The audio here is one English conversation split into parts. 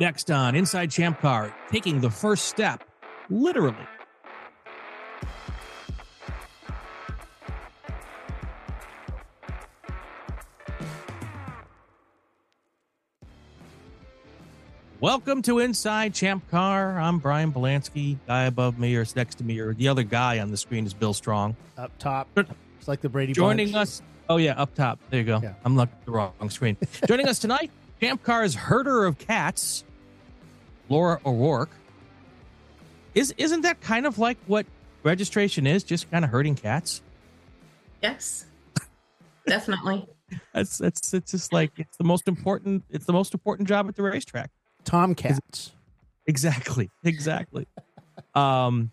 Next on Inside Champ Car, taking the first step, literally. Welcome to Inside Champ Car. I'm Brian Bielanski. Guy above me or next to me or the other guy on the screen is Bill Strong. Up top. It's like the Brady Joining Bunch. us. Oh, yeah, up top. There you go. Yeah. I'm looking at the wrong screen. Joining us tonight, Champ Car's herder of cats, Laura O'Rourke. Is, isn't that kind of like what registration is? Just kind of herding cats? Yes, definitely. That's, that's, it's just like, it's the most important, it's the most important job at the racetrack. Tomcats. Exactly. Exactly. um,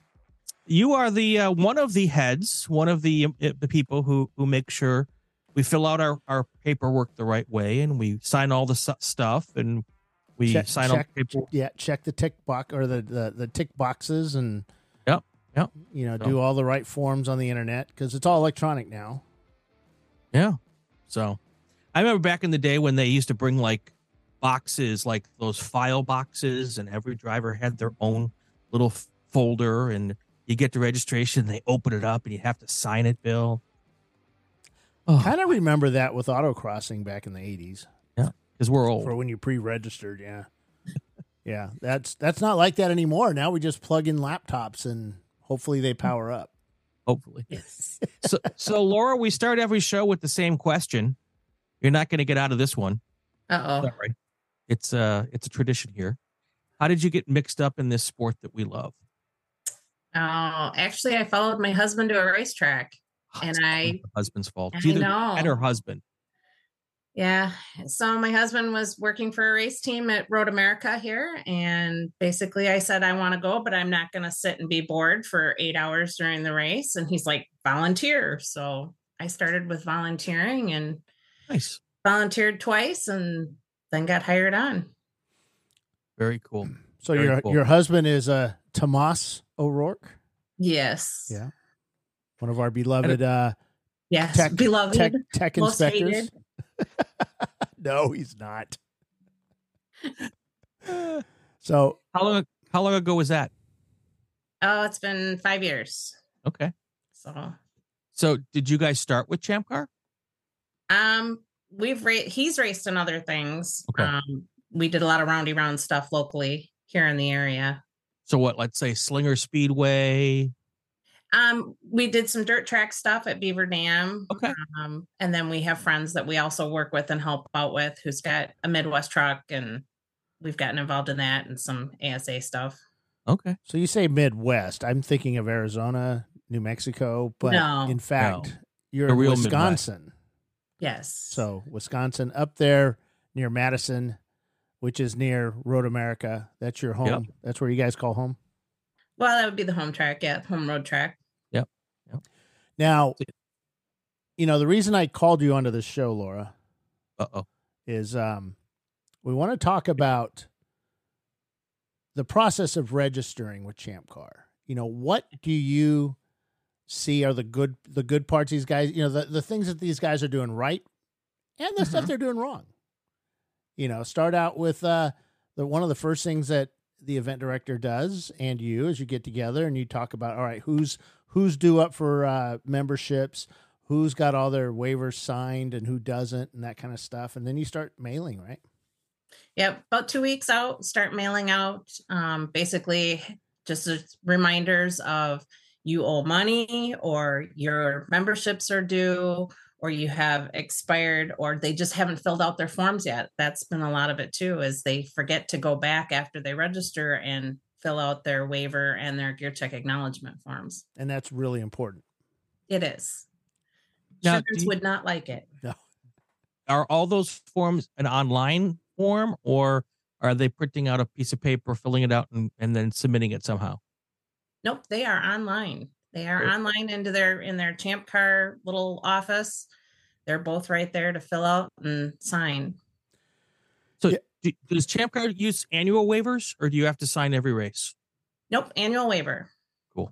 you are the uh, one of the heads, one of the uh, the people who who make sure we fill out our our paperwork the right way, and we sign all the su- stuff, and we Check- sign all the check-. Yeah, check the tick box or the, the, the tick boxes and Yep. Yep. you know, So- do all the right forms on the internet because it's all electronic now. Yeah. So, I remember back in the day when they used to bring like boxes, like those file boxes, and every driver had their own little folder, and you get the registration, they open it up, and you have to sign it, Bill. Oh, Kind of remember that with autocrossing back in the 80s because we're old. for when you pre-registered, yeah. yeah, that's that's not like that anymore. Now we just plug in laptops and hopefully they power up. hopefully. Yes. So, so Laura, we start every show with the same question. You're not going to get out of this one. Uh oh. Sorry. It's uh it's a tradition here. How did you get mixed up in this sport that we love? Oh, actually, I followed my husband to a racetrack. And I- husband's fault. I either know. and her husband. Yeah. So my husband was working for a race team at Road America here. And basically, I said, I want to go, but I'm not going to sit and be bored for eight hours during the race. And he's like, volunteer. So I started with volunteering and Nice. volunteered twice and then got hired on. Very cool. So Very your cool. your husband is uh, Tomas O'Rourke, Yes. Yeah. one of our beloved uh, Yes. Tech- Beloved. tech tech inspectors. hated. no, he's not. So How long how long ago was that? Oh, it's been five years. Okay. So, So did you guys start with Champ Car? um, we've ra- he's raced in other things. Okay. Um, we did a lot of roundy round stuff locally here in the area. So what, let's say Slinger Speedway. Um, we did some dirt track stuff at Beaver Dam. Okay. Um, and then we have friends that we also work with and help out with who's got a Midwest truck and we've gotten involved in that and some ASA stuff. Okay. so you say Midwest. I'm thinking of Arizona, New Mexico, but No. in fact, you're The in real Midwest. Wisconsin. Yes. So Wisconsin up there near Madison, which is near Road America. That's your home. Yep. That's where you guys call home. Well, that would be the home track. Yeah. Home road track. Yep. Now, you know, the reason I called you onto this show, Laura, Uh oh. is um, we want to talk about the process of registering with Champ Car. You know, what do you see are the good the good parts these guys, you know, the, the things that these guys are doing right and the stuff Mhm. they're doing wrong. You know, start out with uh the one of the first things that the event director does and you as you get together and you talk about all right, who's who's due up for uh memberships, who's got all their waivers signed and who doesn't and that kind of stuff and then you start mailing, right? Yep, about two weeks out, start mailing out um, basically just reminders of you owe money or your memberships are due or you have expired or they just haven't filled out their forms yet. That's been a lot of it too, is they forget to go back after they register and fill out their waiver and their gear check acknowledgement forms. And that's really important. It is. Now, Sugars you- would not like it. Are all those forms an online form or are they printing out a piece of paper, filling it out, and, and then submitting it somehow? Nope, they are online. They are Great. online into their in their Champ Car little office. They're both right there to fill out and sign. So Yeah. do, does Champ Car use annual waivers or do you have to sign every race? Nope, annual waiver. Cool.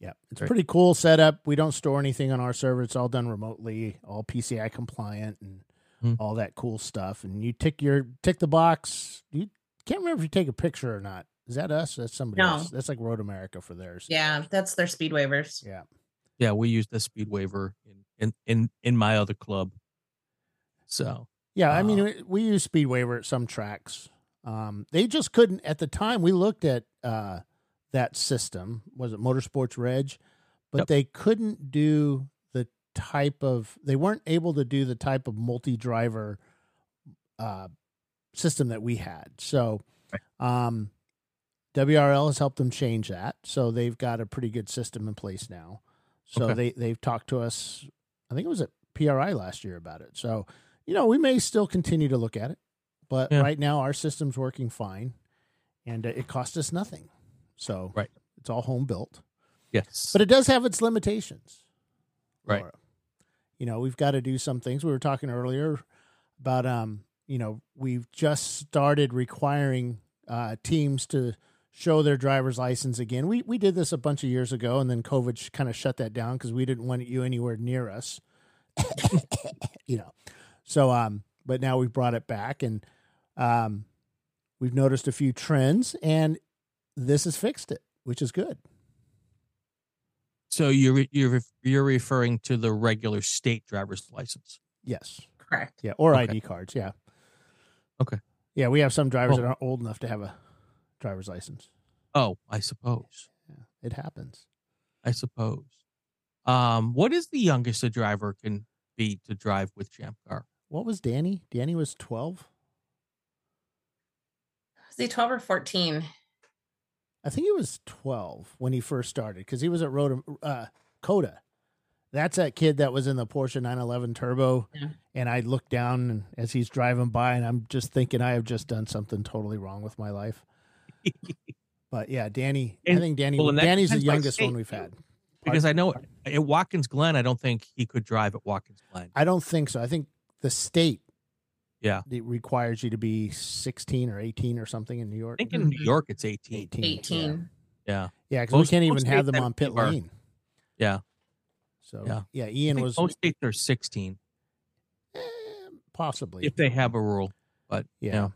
Yeah, it's Great. pretty cool setup. We don't store anything on our server. It's all done remotely, all PCI compliant and Hmm. all that cool stuff. And you tick your tick the box. You can't remember if you take a picture or not. Is that us? That's somebody No. else. That's like Road America for theirs. Yeah, that's their speed waivers. Yeah. Yeah, we use the speed waiver in in in, in my other club. So Yeah, I mean, Uh, we, we use Speed Waiver at some tracks. Um, they just couldn't at the time. We looked at uh, that system. Was it Motorsports Reg? But Yep. they couldn't do the type of. They weren't able to do the type of multi-driver uh, system that we had. So, um, WRL has helped them change that. So they've got a pretty good system in place now. So Okay. they they've talked to us. I think it was at PRI last year about it. So you know, we may still continue to look at it, but Yeah. right now our system's working fine, and uh, it cost us nothing. So Right. it's all home built, yes, but it does have its limitations. Right. Laura. You know, we've got to do some things. We were talking earlier about, um, you know, we've just started requiring uh, teams to show their driver's license again. We we did this a bunch of years ago, and then COVID kind of shut that down because we didn't want you anywhere near us. you know, so um, but now we've brought it back, and um, we've noticed a few trends, and this has fixed it, which is good. so you're you're you're referring to the regular state driver's license. Yes. Correct. Yeah, or Okay. ID cards. Yeah. Okay. Yeah, we have some drivers Well- that aren't old enough to have a driver's license. Oh, I suppose. Yeah, it happens. I suppose. Um, what is the youngest a driver can be to drive with Champ Car? What was Danny? Danny was twelve. Was he 12 or 14? I think he was twelve when he first started because he was at Road uh, Coda. That's that kid that was in the Porsche 911 Turbo, Yeah. and I look down and- as he's driving by, and I'm just thinking I have just done something totally wrong with my life. But yeah, Danny. I think Danny. well, Danny's the depends by youngest one we've had. Because I know at Watkins Glen, I don't think he could drive at Watkins Glen. I don't think so. I think the state Yeah. it requires you to be 16 or 18 or something in New York. I think in New. York it's 18. 18. 18. Yeah. Yeah, because we can't even have them on pit are- lane. Yeah. So Yeah. yeah, I Ian think was most states are 16 eh, possibly. if they have a rule. But yeah. yeah.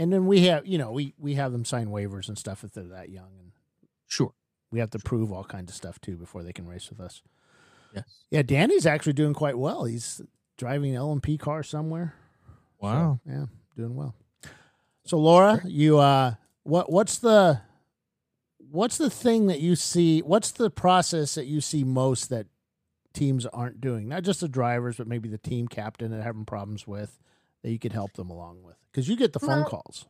And then we have, you know, we we have them sign waivers and stuff if they're that young, and sure. we have to prove all kinds of stuff too before they can race with us. Yes. Yeah, Danny's actually doing quite well. He's driving an LMP car somewhere. So, Wow. yeah, doing well. So Laura, you uh what what's the what's the thing that you see what's the process that you see most that teams aren't doing? Not just the drivers, but maybe the team captain that having problems with that you could help them along with. Because you get the phone Well, calls.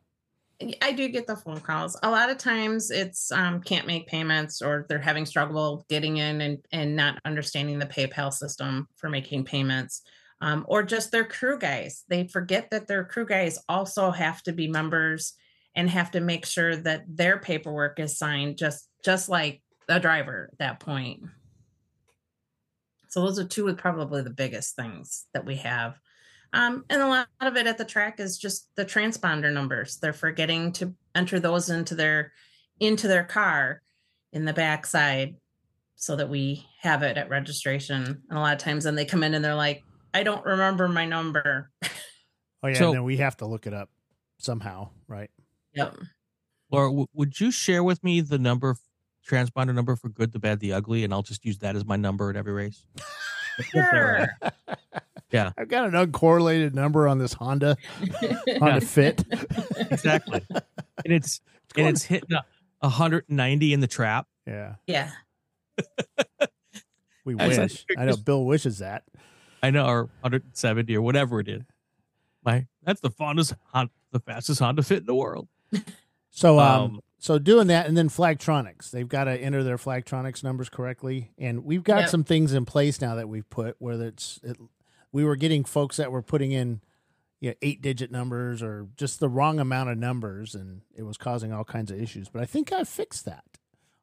I do get the phone calls. A lot of times it's um, can't make payments or they're having struggle getting in and, and not understanding the PayPal system for making payments. Um, or just their crew guys. They forget that their crew guys also have to be members and have to make sure that their paperwork is signed just just like the driver at that point. So those are two of probably the biggest things that we have. Um, and a lot of it at the track is just the transponder numbers. They're forgetting to enter those into their into their car in the backside so that we have it at registration. And a lot of times then they come in and they're like, I don't remember my number. Oh yeah, So- and then we have to look it up somehow, right? Yep. Laura, w- would you share with me the number, transponder number for good, the bad, the ugly, and I'll just use that as my number at every race. Sure. Yeah. I've got an uncorrelated number on this Honda Honda Fit. Exactly. and it's and it's hitting a 190 in the trap. Yeah, yeah. we I wish. I know Bill wishes that. I know, or 170 or whatever it is. My that's the fondest, Hon- the fastest Honda Fit in the world. So um, Um, so doing that and then Flagtronics, they've got to enter their Flagtronics numbers correctly, and we've got Yep. some things in place now that we've put whether it's it, we were getting folks that were putting in you know, eight digit numbers or just the wrong amount of numbers, and it was causing all kinds of issues. But I think I fixed that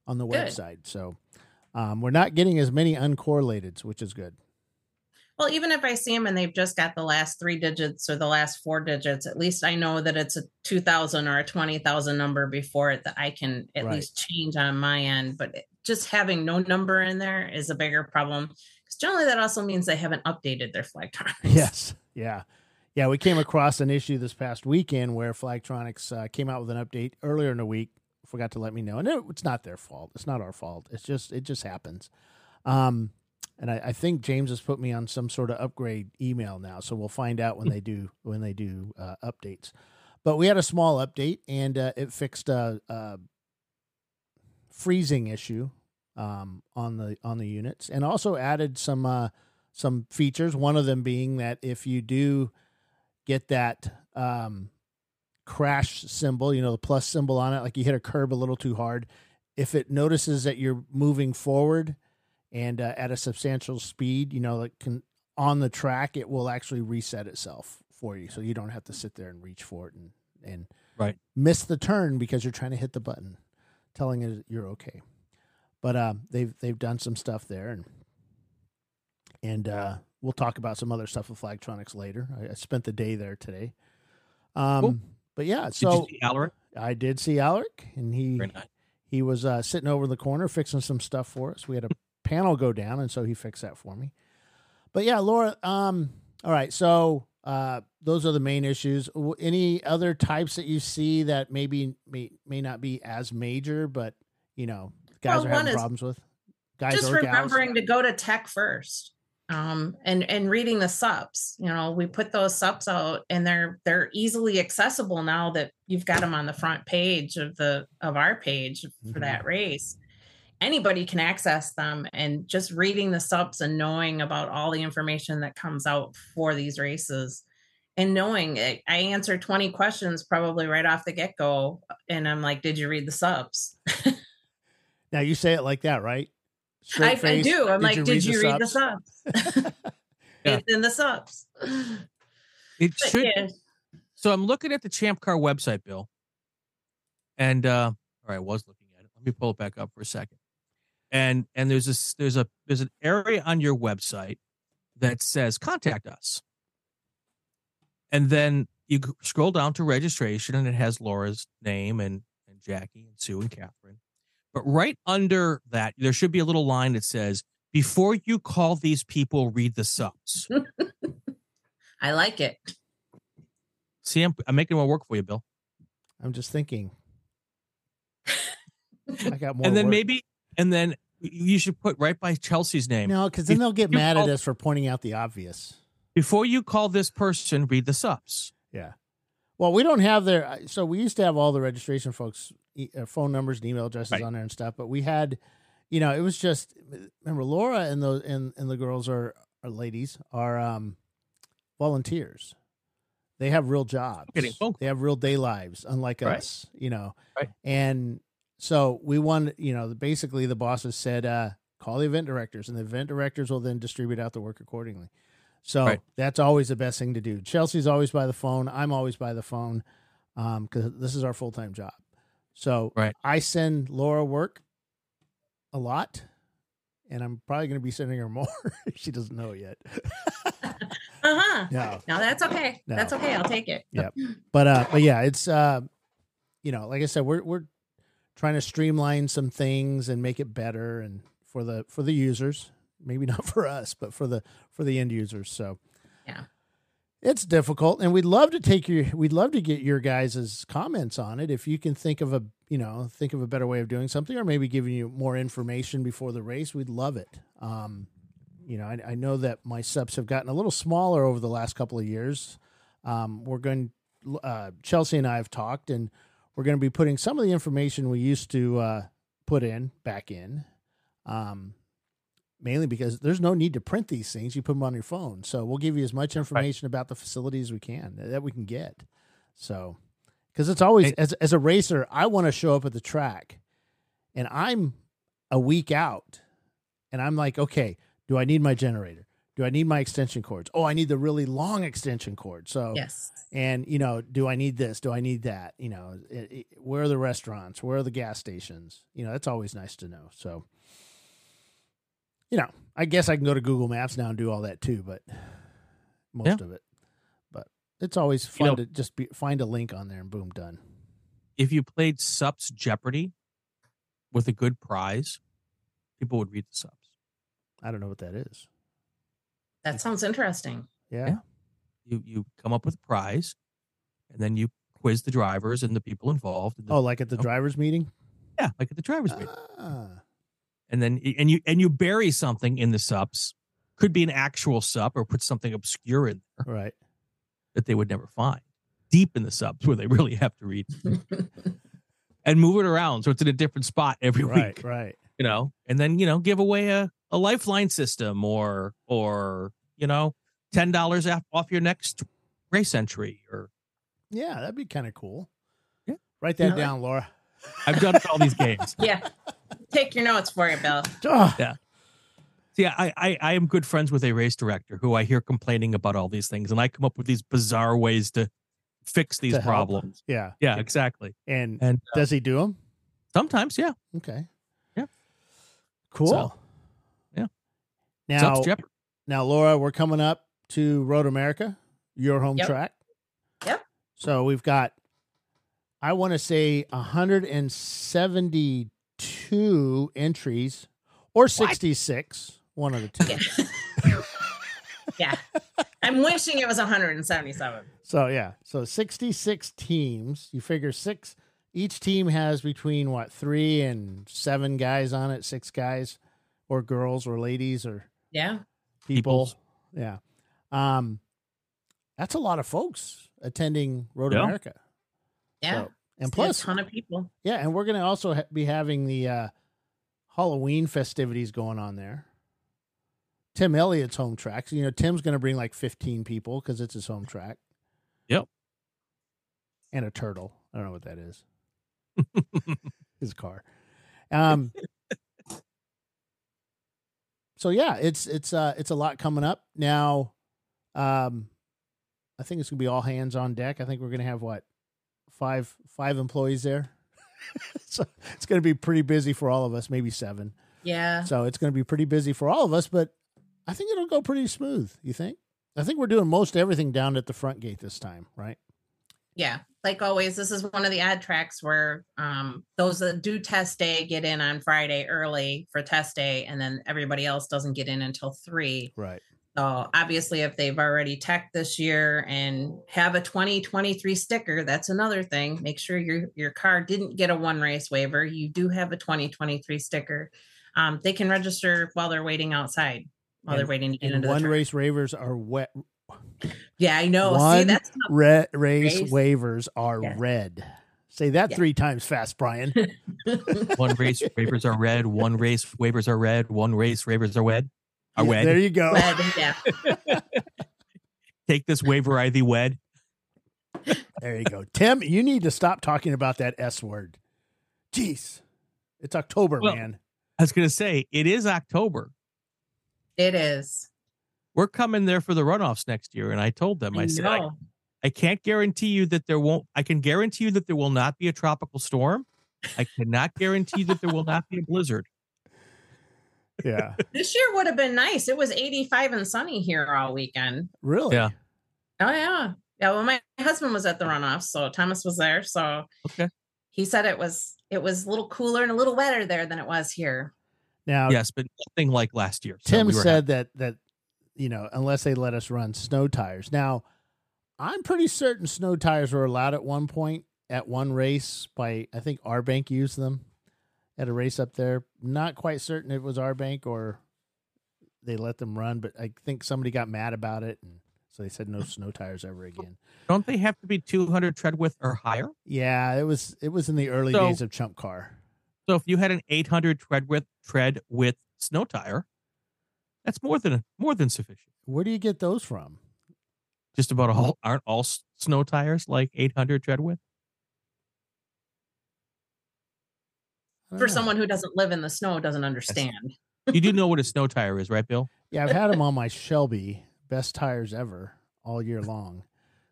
on the Good. website, so um, we're not getting as many uncorrelated, which is good. Well, even if I see them and they've just got the last three digits or the last four digits, at least I know that it's a 2000 or a 20,000 number before it that I can at Right. least change on my end. But just having no number in there is a bigger problem. Because generally that also means they haven't updated their flag time. Yes. Yeah. Yeah, we came across an issue this past weekend where Flagtronics uh, came out with an update earlier in the week. Forgot to let me know, and it, it's not their fault. It's not our fault. It's just it just happens. Um, and I, I think James has put me on some sort of upgrade email now, so we'll find out when they do when they do uh, updates. But we had a small update, and uh, it fixed a, a freezing issue um, on the on the units, and also added some uh, some features. One of them being that if you do get that um, crash symbol, you know, the plus symbol on it, like you hit a curb a little too hard, if it notices that you're moving forward and uh, at a substantial speed, you know, like can, on the track, it will actually reset itself for you, so you don't have to sit there and reach for it and and Right. miss the turn because you're trying to hit the button, telling it you're okay. But uh, they've they've done some stuff there, and and uh, we'll talk about some other stuff with Flagtronics later. I, I spent the day there today. Um, Cool. But yeah, Did so you see Alaric? I did see Alaric, and he nice. he was uh, sitting over in the corner fixing some stuff for us. We had a panel go down, and so he fixed that for me. But yeah, Laura. Um, all right, so uh, those are the main issues. Any other types that you see that maybe may may not be as major, but you know, guys Well, are having problems with? Guys just remembering to go to tech first um and and reading the subs you know we put those subs out and they're they're easily accessible now that you've got them on the front page of the of our page for Mhm. that race. Anybody can access them and just reading the subs and knowing about all the information that comes out for these races and knowing it, i answer 20 questions probably right off the get-go and i'm like did you read the subs Now you say it like that, right? I, Straight I face, do. I'm like, did you read the subs?" subs? Yeah. It's in the subs. It But should. yeah, So I'm looking at the Champ Car website, Bill. And uh all right, I was looking at it. Let me pull it back up for a second. And and there's this there's a there's an area on your website that says contact us. And then you scroll down to registration and it has Laura's name and and Jackie and Sue and Catherine. But right under that there should be a little line that says before you call these people read the subs. I like it. See, I'm, I'm making more work for you, Bill. I'm just thinking. I got more. and then work. maybe and then you should put right by Chelsea's name. no, because then they'll get you mad at us for pointing out the obvious. Before you call this person, read the subs. Yeah. Well, we don't have their. So we used to have all the registration folks' e- uh, phone numbers and email addresses Right. on there and stuff. But we had, you know, it was just remember Laura and the and, and the girls are, are ladies are um volunteers. They have real jobs. Getting phone calls. They have real day lives, unlike Right. us. You know. Right. And so we won. You know, basically the bosses said, uh, call the event directors, and the event directors will then distribute out the work accordingly. So Right. that's always the best thing to do. Chelsea's always by the phone. I'm always by the phone because this is our full time job. So Right. I send Laura work a lot, and I'm probably going to be sending her more. she doesn't know yet. Uh-huh. no, No, that's okay. No. That's okay. I'll take it. Yeah, but uh, but yeah, it's uh, you know, like I said, we're we're trying to streamline some things and make it better, and for the for the users, maybe not for us, but for the for the end users. So Yeah. it's difficult, and we'd love to take your we'd love to get your guys' comments on it. If you can think of a you know think of a better way of doing something, or maybe giving you more information before the race, we'd love it. Um, you know, I, I know that my subs have gotten a little smaller over the last couple of years. Um, we're going, uh, Chelsea and I have talked, and we're going to be putting some of the information we used to uh, put in back in. Um, mainly because there's no need to print these things; you put them on your phone. So we'll give you as much information about the facility as we can that we can get. So, because it's always And- as as a racer, I want to show up at the track, and I'm a week out, and I'm like, okay, do I need my generator? Do I need my extension cords? Oh, I need the really long extension cord. So Yes. and you know do i need this do i need that you know it, it- where are the restaurants where are the gas stations you know that's always nice to know so you know i guess i can go to google maps now and do all that too but most Yeah. of it but it's always You fun know- to just be, find a link on there and boom done If you played Sups Jeopardy with a good prize, people would read the subs. i don't know what that is That sounds interesting. yeah, Yeah. You you come up with a prize, and then you quiz the drivers and the people involved. and the- Oh, like at the Oh. drivers meeting? yeah, like at the drivers meeting. Ah. And then and you and you bury something in the sups. Could be an actual sup or put something obscure in there right. that they would never find deep in the subs where they really have to read and move it around so it's in a different spot every Right, week. right. You know, and then you know give away a a lifeline system or or you know ten dollars off your next race entry or Yeah, that'd be kind of cool. Yeah. Write that Yeah. down, Laura. I've done all these games. yeah. Take your notes for you, Bill. Oh. Yeah. See, I, I I am good friends with a race director who I hear complaining about all these things, and I come up with these bizarre ways to fix these To problems. yeah. Yeah, exactly. And And uh, does he do them? sometimes, yeah, Okay. Yeah. Cool. So, yeah. Now, Subs now, Laura, we're coming up to Road America, your home Yep. track. Yep. So we've got, I want to say, 172 entries or 66, one of the two. Yeah. yeah. I'm wishing it was 177. So yeah, so 66 teams. You figure six each team has between what, 3 and 7 guys on it, 6 guys or girls or ladies or Yeah. people. Peoples. Yeah. Um that's a lot of folks attending Road Yeah. America. Yeah. So- and See plus a ton of people. yeah, and we're going to also ha- be having the uh Halloween festivities going on there. Tim Elliott's home track. So, you know, Tim's going to bring like 15 people because it's his home track. Yep. And a turtle. I don't know what that is. his car. Um. so yeah, it's it's uh it's a lot coming up now. Um, I think it's gonna be all hands on deck. I think we're gonna have what five five employees there. so it's gonna be pretty busy for all of us. Maybe seven. Yeah. So it's gonna be pretty busy for all of us. But I think it'll go pretty smooth. You think? I think we're doing most everything down at the front gate this time, right? Yeah. Like always, this is one of the ad tracks where um, those that do test day get in on Friday early for test day, and then everybody else doesn't get in until three. Right. So obviously, if they've already tech this year and have a 2023 sticker, that's another thing. Make sure your your car didn't get a one race waiver. You do have a 2023 sticker. Um, they can register while they're waiting outside, while they're waiting to get And into the one track. race waivers are wet. Yeah, I know. See, One that's Re- race Race. waivers are Yeah. red. Say that Yeah. three times fast, Brian. one race waivers are red. One race waivers are red. One race waivers are wed. Are Yeah, wed. There you go. red. Yeah. Take this waiver, I thee wed. There you go. Tim, you need to stop talking about that S word. Jeez. It's October, Well, man. I was gonna say it is October. It is. We're coming there for the runoffs next year, and I told them, I, I said, I. I can't guarantee you that there won't. I can guarantee you that there will not be a tropical storm. I cannot guarantee that there will not be a blizzard. Yeah. This year would have been nice. It was 85 and sunny here all weekend. Really? Yeah. Oh yeah. Yeah. Well, my husband was at the runoff, so Thomas was there. So Okay. he said it was it was a little cooler and a little wetter there than it was here. Now, Yes, but nothing like last year. So Tim we were said that that you know, unless they let us run snow tires. Now, I'm pretty certain snow tires were allowed at one point at one race by I think our bank used them at a race up there. Not quite certain it was our bank or they let them run, but I think somebody got mad about it and so they said no snow tires ever again. Don't they have to be 200 tread width or higher? Yeah, it was it was in the early So- days of Chump Car. So if you had an 800 tread width tread width snow tire, that's more than more than sufficient. Where do you get those from? Just about all aren't all snow tires like 800 tread width. I don't For know. someone who doesn't live in the snow, doesn't understand. You do know what a snow tire is, right, Bill? Yeah, I've had them on my Shelby, best tires ever all year long.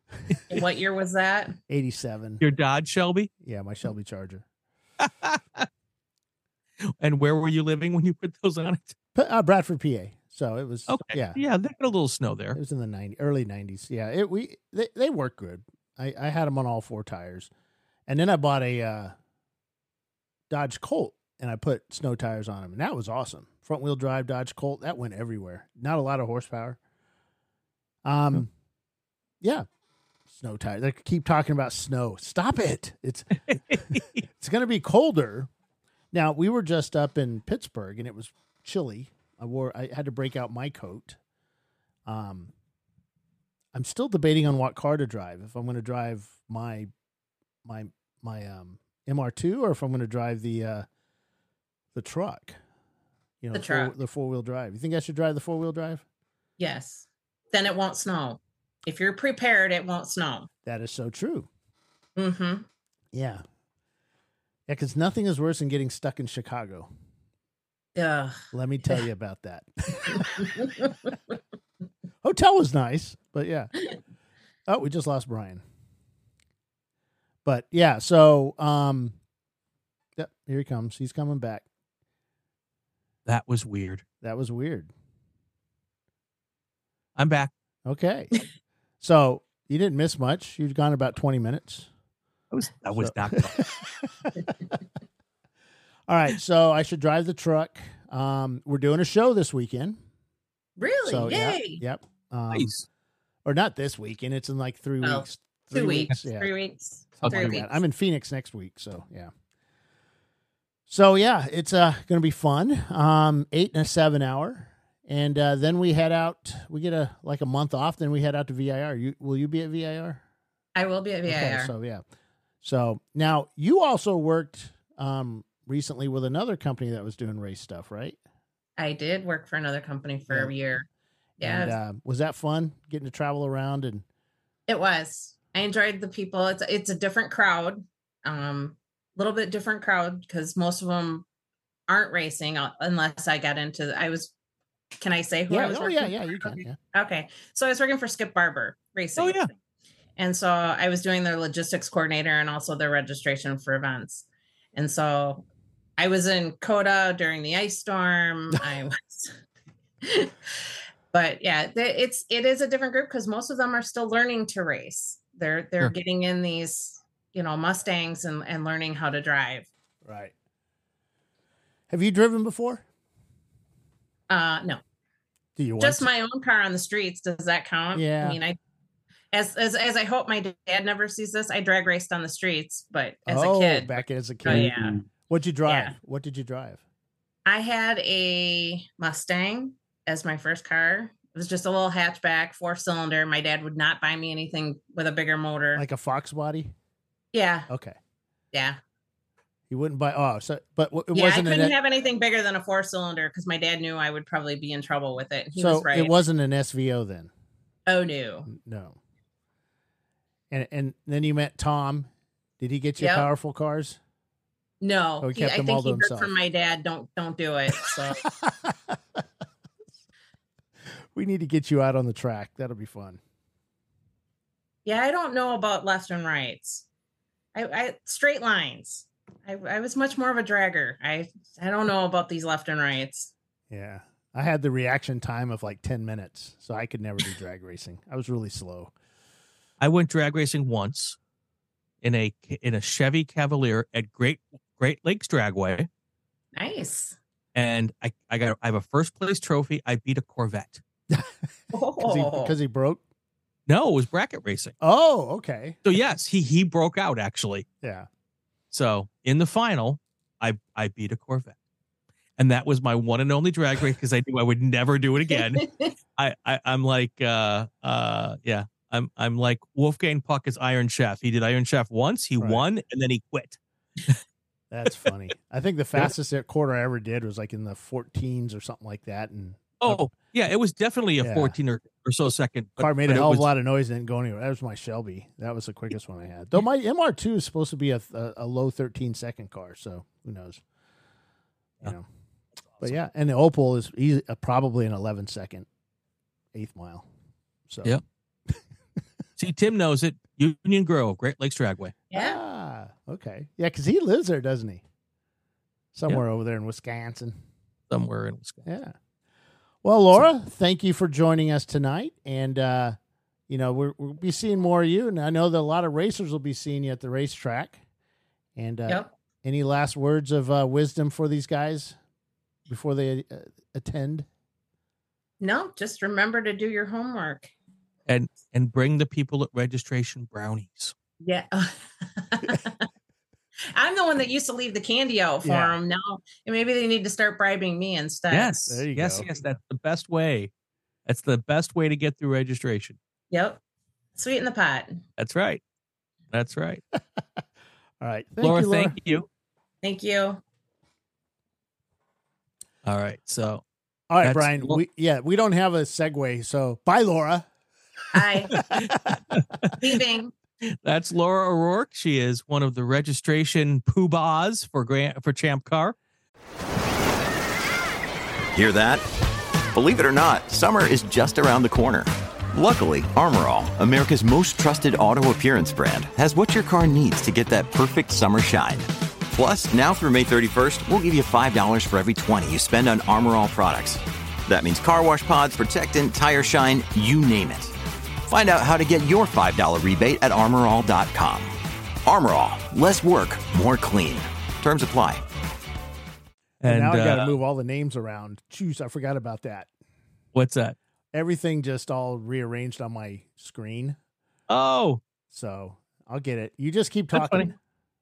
What year was that? 87. Your Dodge Shelby. Yeah, my Shelby Charger. and where were you living when you put those on it? Uh, Bradford, PA. So it was Okay. yeah. Yeah, they got a little snow there. It was in the 90 early 90s. Yeah, it we they, they work good. I I had them on all four tires. And then I bought a uh Dodge Colt and I put snow tires on them and that was awesome. Front wheel drive Dodge Colt, that went everywhere. Not a lot of horsepower. Um yeah, snow tires. They keep talking about snow. Stop it. It's it's going to be colder. Now we were just up in Pittsburgh and it was chilly. I wore. I had to break out my coat. Um, I'm still debating on what car to drive. If I'm going to drive my my my um MR2 or if I'm going to drive the uh the truck. You know, The four- truck. the four wheel drive. You think I should drive the four wheel drive? Yes. Then it won't snow. If you're prepared, it won't snow. That is so true. Mm-hmm. Yeah. Yeah, because nothing is worse than getting stuck in Chicago. Yeah. Let me tell you about that. Hotel was nice, but yeah. Oh, we just lost Brian. But yeah, so um Yep, here he comes. He's coming back. That was weird. That was weird. I'm back. Okay. so you didn't miss much. You've gone about 20 minutes. I was I was So- not. All right. So I should drive the truck. Um, we're doing a show this weekend. really? So yeah, Yay. yep. Um, nice. Or not this weekend. It's in like three Oh, weeks. Two Three weeks. Yeah. Three weeks. Something Three like weeks. that. I'm in Phoenix next week, so yeah. So yeah, it's uh going to be fun. Um, eight and a seven hour, and uh, then we head out. We get a like a month off. Then we head out to VIR. You will you be at VIR? I will be at VIR. Okay, so yeah. So now you also worked um recently with another company that was doing race stuff, right? I did work for another company for Yeah. a year. Yeah, And, uh, was that fun getting to travel around and it was. I enjoyed the people. It's it's a different crowd. Um, a little bit different crowd because most of them aren't racing uh, unless I got into. I was. Can I say who I yeah, was oh working yeah, yeah, you can. Yeah. Okay. So I was working for Skip Barber Racing. Oh, yeah. And so I was doing their logistics coordinator and also their registration for events. And so I was in COTA during the ice storm. I was but yeah, it's it is a different group because most of them are still learning to race. They're they're Sure. getting in these, you know, Mustangs and, and learning how to drive. Right. Have you driven before? Uh no. Do you want just to? my own car on the streets does that count Yeah. i mean i as, as as i hope my dad never sees this i drag raced on the streets but as oh, a kid back as a kid. Oh, yeah. What'd you drive? Yeah. What did you drive? i had a mustang as my first car it was just a little hatchback four cylinder my dad would not buy me anything with a bigger motor Like a Fox body? yeah Okay. yeah He wouldn't buy. Oh, so but it yeah i wasn't couldn't an. have anything bigger than a four cylinder because my dad knew i would probably be in trouble with it he so was right it wasn't an SVO then. oh no No. And and then you met Tom. Did he get you Yep. powerful cars? no Oh, he he- kept i think all he to heard himself. from my dad don't don't do it so we need to get you out on the track. That'll be fun. Yeah, I don't know about left and rights. I, I straight lines. I, I was much more of a dragger. I I don't know about these left and rights. Yeah. I had the reaction time of like 10 minutes, so I could never do drag racing. I was really slow. I went drag racing once in a in a Chevy Cavalier at Great Great Lakes Dragway, Nice. and I I got I have a first place trophy. I beat a Corvette. Because he, Oh, because he broke. No, it was bracket racing. Oh, okay. So yes, he he broke out actually. Yeah. So in the final, I I beat a Corvette, and that was my one and only drag race because I knew I would never do it again. I, I I'm like uh uh yeah I'm I'm like Wolfgang Puck is Iron Chef. He did Iron Chef once, he Right. won, and then he quit. That's funny. I think the fastest quarter I ever did was like in the 14s or something like that. And Oh yeah, it was definitely a Yeah. 14 or, or so second. but- car made a it hell of a lot of noise and didn't go anywhere. That was my Shelby. That was the quickest one I had. Though my MR2 is supposed to be a, a, a low 13 second car. So who knows? You Yeah. know. But yeah, and the Opal is easy, uh, probably an 11 second eighth mile. So yeah. See, Tim knows it. Union Grove, Great Lakes Dragway. yeah. Ah, okay. Yeah, because he lives there, doesn't he? Somewhere over there in Wisconsin. somewhere in Wisconsin. Yeah. Well, Laura, thank you for joining us tonight. And, uh, you know, we're, we'll be seeing more of you. And I know that a lot of racers will be seeing you at the racetrack. And uh, Yep. any last words of uh, wisdom for these guys before they uh, attend? No, just remember to do your homework. and and bring the people at registration brownies. Yeah. I'm the one that used to leave the candy out for Yeah. them. Now maybe they need to start bribing me instead. Yes, There you yes, go. yes. That's the best way. That's the best way to get through registration. Yep. Sweeten the pot. That's right. That's right. All right. Thank Laura, you, Laura. thank you. Thank you. All right. So All right, Brian. Lo- We yeah, we don't have a segue, so bye, Laura. Hi. Leaving. That's Laura O'Rourke. She is one of the registration poobahs for Grant for Champ Car. Hear that? Believe it or not, summer is just around the corner. Luckily, Armor All, America's most trusted auto appearance brand, has what your car needs to get that perfect summer shine. Plus, now through May 31st, we'll give you $5 for every 20 you spend on Armor All products. That means car wash pods, protectant, tire shine, you name it. Find out how to get your $5 rebate at armorall.com. Armor All, less work, more clean. Terms apply. And, And now I got to uh, move all the names around. Jeez, I forgot about that. what's that? Everything just all rearranged on my screen, Oh, so I'll get it. You just keep talking.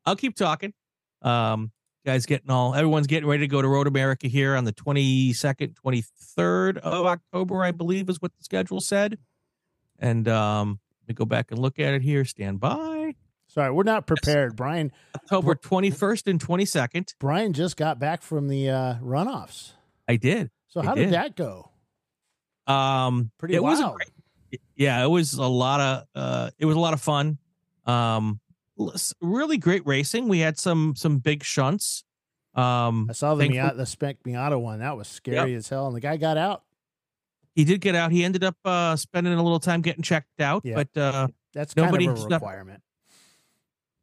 I'll keep talking. Um, guys, getting all everyone's getting ready to go to Road America here on the twenty second, twenty third of October, I believe, is what the schedule said. And um, let me go back and look at it here. Stand by. Sorry, we're not prepared. Brian October twenty first and twenty second. Brian just got back from the uh, runoffs. I did. So how did did. that go? Um, Pretty it was wild. great, yeah, it was a lot of uh, it was a lot of fun. Um, really great racing. We had some some big shunts. Um, I saw the Miata, the Spec Miata one. That was scary as hell, and the guy got out. He did get out. He ended up uh, spending a little time getting checked out, Yeah. but uh, That's Nobody kind of a snuck- requirement.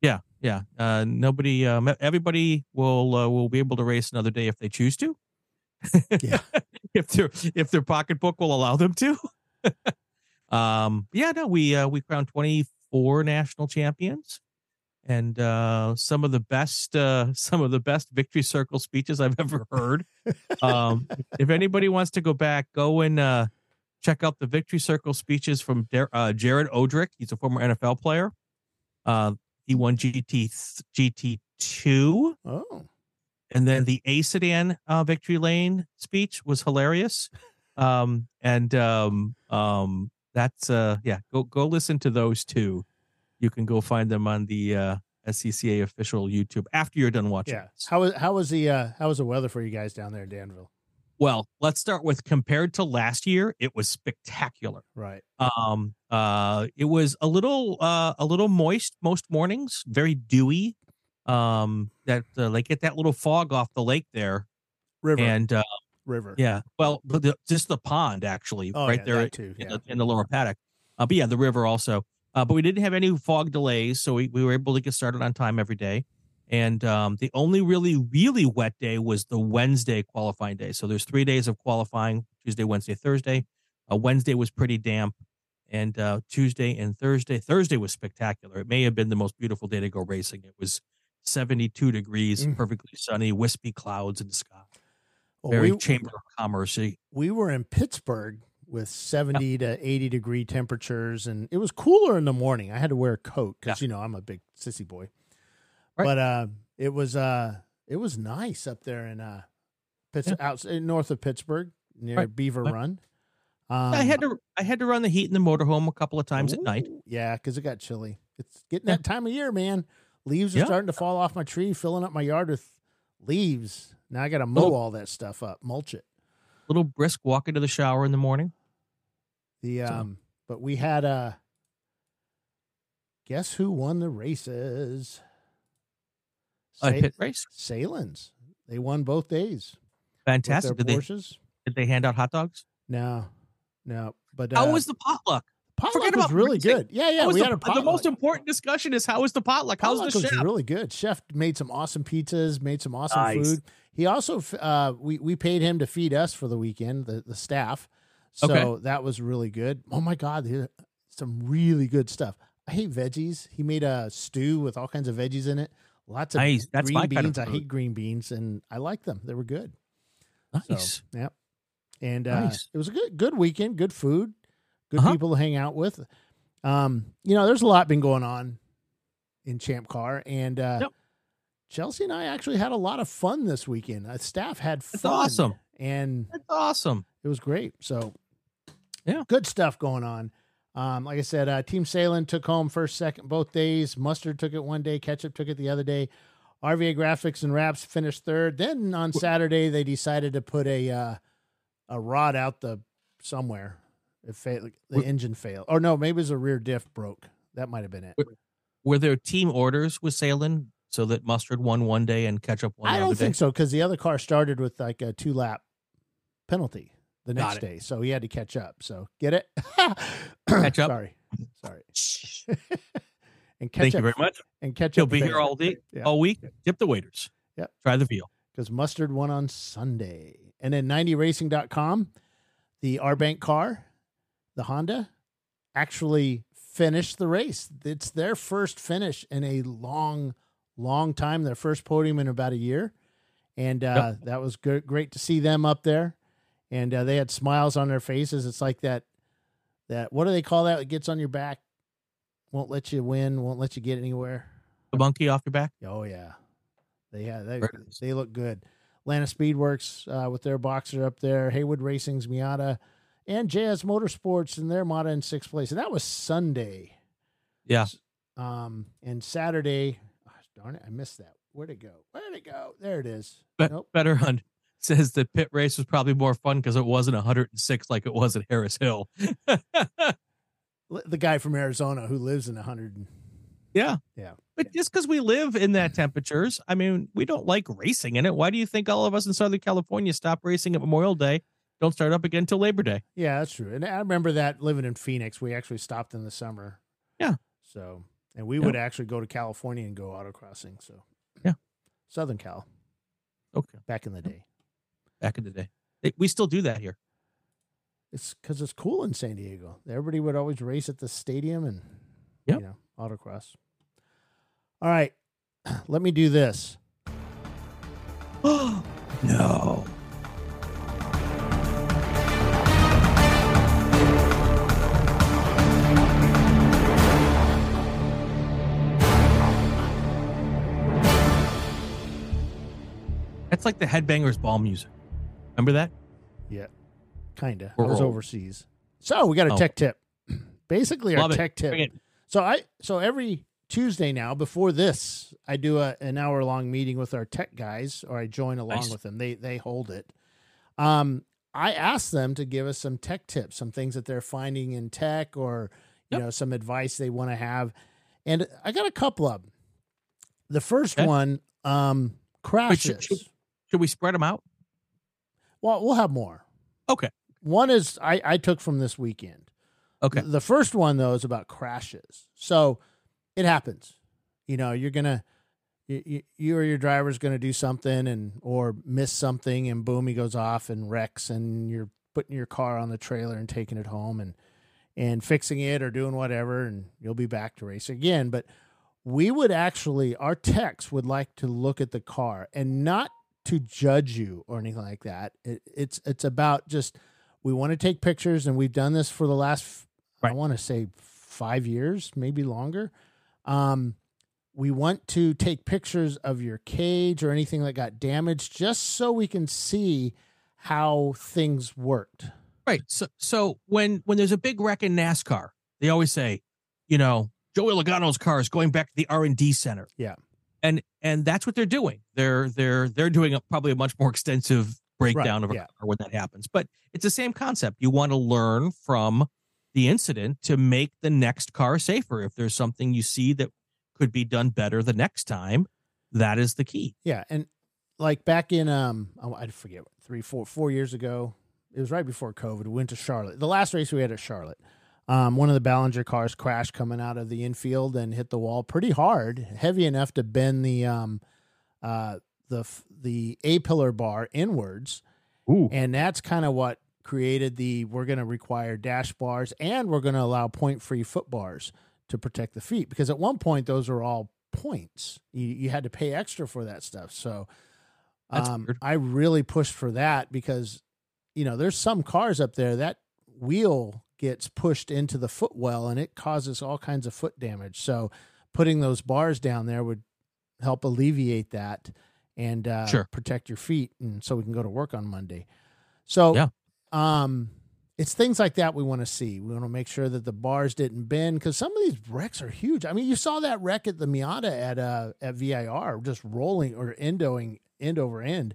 yeah, yeah. Uh, nobody, um, everybody will uh, will be able to race another day if they choose to. Yeah. if their if their pocketbook will allow them to. um, yeah, no, we uh, we crowned twenty four national champions, and uh, some of the best uh, some of the best victory circle speeches I've ever heard. um, if anybody wants to go back, go and uh, check out the victory circle speeches from Dar- uh, Jared Odrick. He's a former NFL player. Uh, he won GT GT two, Oh, and then the A sedan uh, victory lane speech was hilarious. Um, and um, um, that's uh, yeah, go go listen to those two. You can go find them on the uh, SCCA official YouTube after you're done watching. yeah. this. How was how was the uh, how was the weather for you guys down there in Danville? Well, let's start with compared to last year, it was spectacular. Right. Um, uh, it was a little, uh, a little moist most mornings, very dewy. Um, that uh, like get that little fog off the lake there, River. and uh, river. yeah, well, but the, just the pond actually, Oh, right yeah, there too. in, Yeah. the, in the lower paddock. Uh, but yeah, the river also. Uh, but we didn't have any fog delays, so we, we were able to get started on time every day. And um, the only really, really wet day was the Wednesday qualifying day. So there's three days of qualifying Tuesday, Wednesday, Thursday. Uh, Wednesday was pretty damp. And uh, Tuesday and Thursday, Thursday was spectacular. It may have been the most beautiful day to go racing. It was 72 degrees, Mm. perfectly sunny, wispy clouds in the sky. Well, Very we, Chamber of Commerce. we were in Pittsburgh with 70 to 80 degree temperatures and it was cooler in the morning. I had to wear a coat cuz you know, I'm a big sissy boy. Right. But uh it was uh it was nice up there in uh Pitts out north of Pittsburgh near Right. Beaver Right. Run. Um, I had to I had to run the heat in the motorhome a couple of times at night. Yeah, cuz it got chilly. It's getting Yeah. that time of year, man. Leaves are starting to fall off my tree, filling up my yard with leaves. Now I got to mow Little- all that stuff up, mulch it. Little brisk walk into the shower in the morning. The So- um, but we had uh guess who won the races? A Sa- pit race. Salins. They won both days. Fantastic. Did they did they hand out hot dogs? No, no. But How uh, was the potluck? potluck forget was about really racing. good. Yeah, yeah. We the, had a potluck. the most important discussion is how was the potluck? How's Potluck the was chef? really good. Chef made some awesome pizzas, made some awesome Nice. food. He also uh we we paid him to feed us for the weekend, the the staff. So Okay. that was really good. Oh my god, some really good stuff. I hate veggies. He made a stew with all kinds of veggies in it. Lots of Nice. That's green my kind of beans. I hate green beans and I like them. They were good. Nice. So, yep. And uh, Nice. it was a good good weekend, good food, good Uh-huh. people to hang out with. Um, you know, there's a lot been going on in Champ Car, and uh, Yep. Chelsea and I actually had a lot of fun this weekend. Uh, staff had That's fun, awesome. And That's awesome. it was great. So, Yeah. good stuff going on. Um, like I said, uh, Team Salem took home first, second, both days. Mustard took it one day. Ketchup took it the other day. RVA Graphics and Wraps finished third. Then on Saturday, they decided to put a uh, a rod out the somewhere. It failed. The engine failed. Or no, maybe it was a rear diff broke. That might have been it. Were there team orders with Salem so that Mustard won one day and Ketchup won I don't think day? so because the other car started with like a two lap penalty the next day, so he had to catch up. So get it? Catch up? Sorry, sorry. and catch Thank you up very much. and catch He'll up. be here all day, Yeah. all week. Tip the waiters. Yep. Try the veal. because Mustard won on Sunday. And then 90racing.com, the R Bank car, the Honda, actually finished the race. It's their first finish in a long, long time, their first podium in about a year. And uh, that was good, great to see them up there. And uh, they had smiles on their faces. It's like that, that, what do they call that? It gets on your back, won't let you win, won't let you get anywhere. The monkey off your back. Oh yeah, they have they they look good. Atlanta Speedworks uh, with their boxer up there, Haywood Racing's Miata, and Jazz Motorsports in their Miata in sixth place, and that was Sunday. Yeah. Um, and Saturday, darn it, I missed that. Where'd it go? Where'd it go? There it is. But Nope. Better Hunt says the Pitt Race was probably more fun because it wasn't 106 like it was at Harris Hill. The guy from Arizona who lives in a hundred. yeah. Yeah. But just because we live in that temperatures, I mean, we don't like racing in it. Why do you think all of us in Southern California stop racing at Memorial Day? Don't start up again until Labor Day. Yeah, that's true. And I remember that living in Phoenix, we actually stopped in the summer. Yeah. So, and we Yeah. would actually go to California and go autocrossing. So, Yeah. Southern Cal Okay. back in the day. Back in the day. They- We still do that here. It's because it's cool in San Diego. Everybody would always race at the stadium and, Yep. you know, autocross. All right. Let me do this. no. That's like the Headbangers Ball music. Remember that? Yeah. Kind of. I was overseas. So, we got a Oh. tech tip. Basically, our Love it. tech tip. So I so every Tuesday now before this, I do a, an hour long meeting with our tech guys, or I join along Nice. with them. They they hold it. Um, I ask them to give us some tech tips, some things that they're finding in tech, or you Yep. know some advice they want to have, and I got a couple of them. The first Okay. one, um, crashes. should- Should we spread them out? Well, we'll have more. Okay. One is I I took from this weekend. Okay. The first one though is about crashes. So it happens. You know, you're gonna you, you, you or your driver's gonna do something and or miss something and boom he goes off and wrecks and you're putting your car on the trailer and taking it home and and fixing it or doing whatever and you'll be back to race again. But we would actually our techs would like to look at the car and not to judge you or anything like that. It, it's it's about just we want to take pictures and we've done this for the last I want to say 5 years, maybe longer. Um we want to take pictures of your cage or anything that got damaged just so we can see how things worked. Right. So so when when there's a big wreck in NASCAR, they always say, you know, Joey Logano's car is going back to the R and D center. Yeah. And and that's what they're doing. They're they're they're doing a, probably a much more extensive breakdown of a yeah. car when that happens. But it's the same concept. You want to learn from the incident to make the next car safer. If there's something you see that could be done better the next time, that is the key. Yeah, and like back in um oh, I forget three four four years ago, it was right before COVID. We went to Charlotte. The last race we had at Charlotte. Um, one of the Ballinger cars crashed coming out of the infield and hit the wall pretty hard, heavy enough to bend the um, uh, the the A pillar bar inwards, Ooh. and that's kind of what created the we're going to require dash bars and we're going to allow point free foot bars to protect the feet because at one point those were all points. You you had to pay extra for that stuff. So um. I really pushed for that because you know there's some cars up there that wheel gets pushed into the footwell and it causes all kinds of foot damage. So putting those bars down there would help alleviate that and uh, Sure. protect your feet, and so we can go to work on Monday. So, Yeah. um, it's things like that we want to see. We want to make sure that the bars didn't bend because some of these wrecks are huge. I mean, you saw that wreck at the Miata at uh at VIR, just rolling or endoing end over end,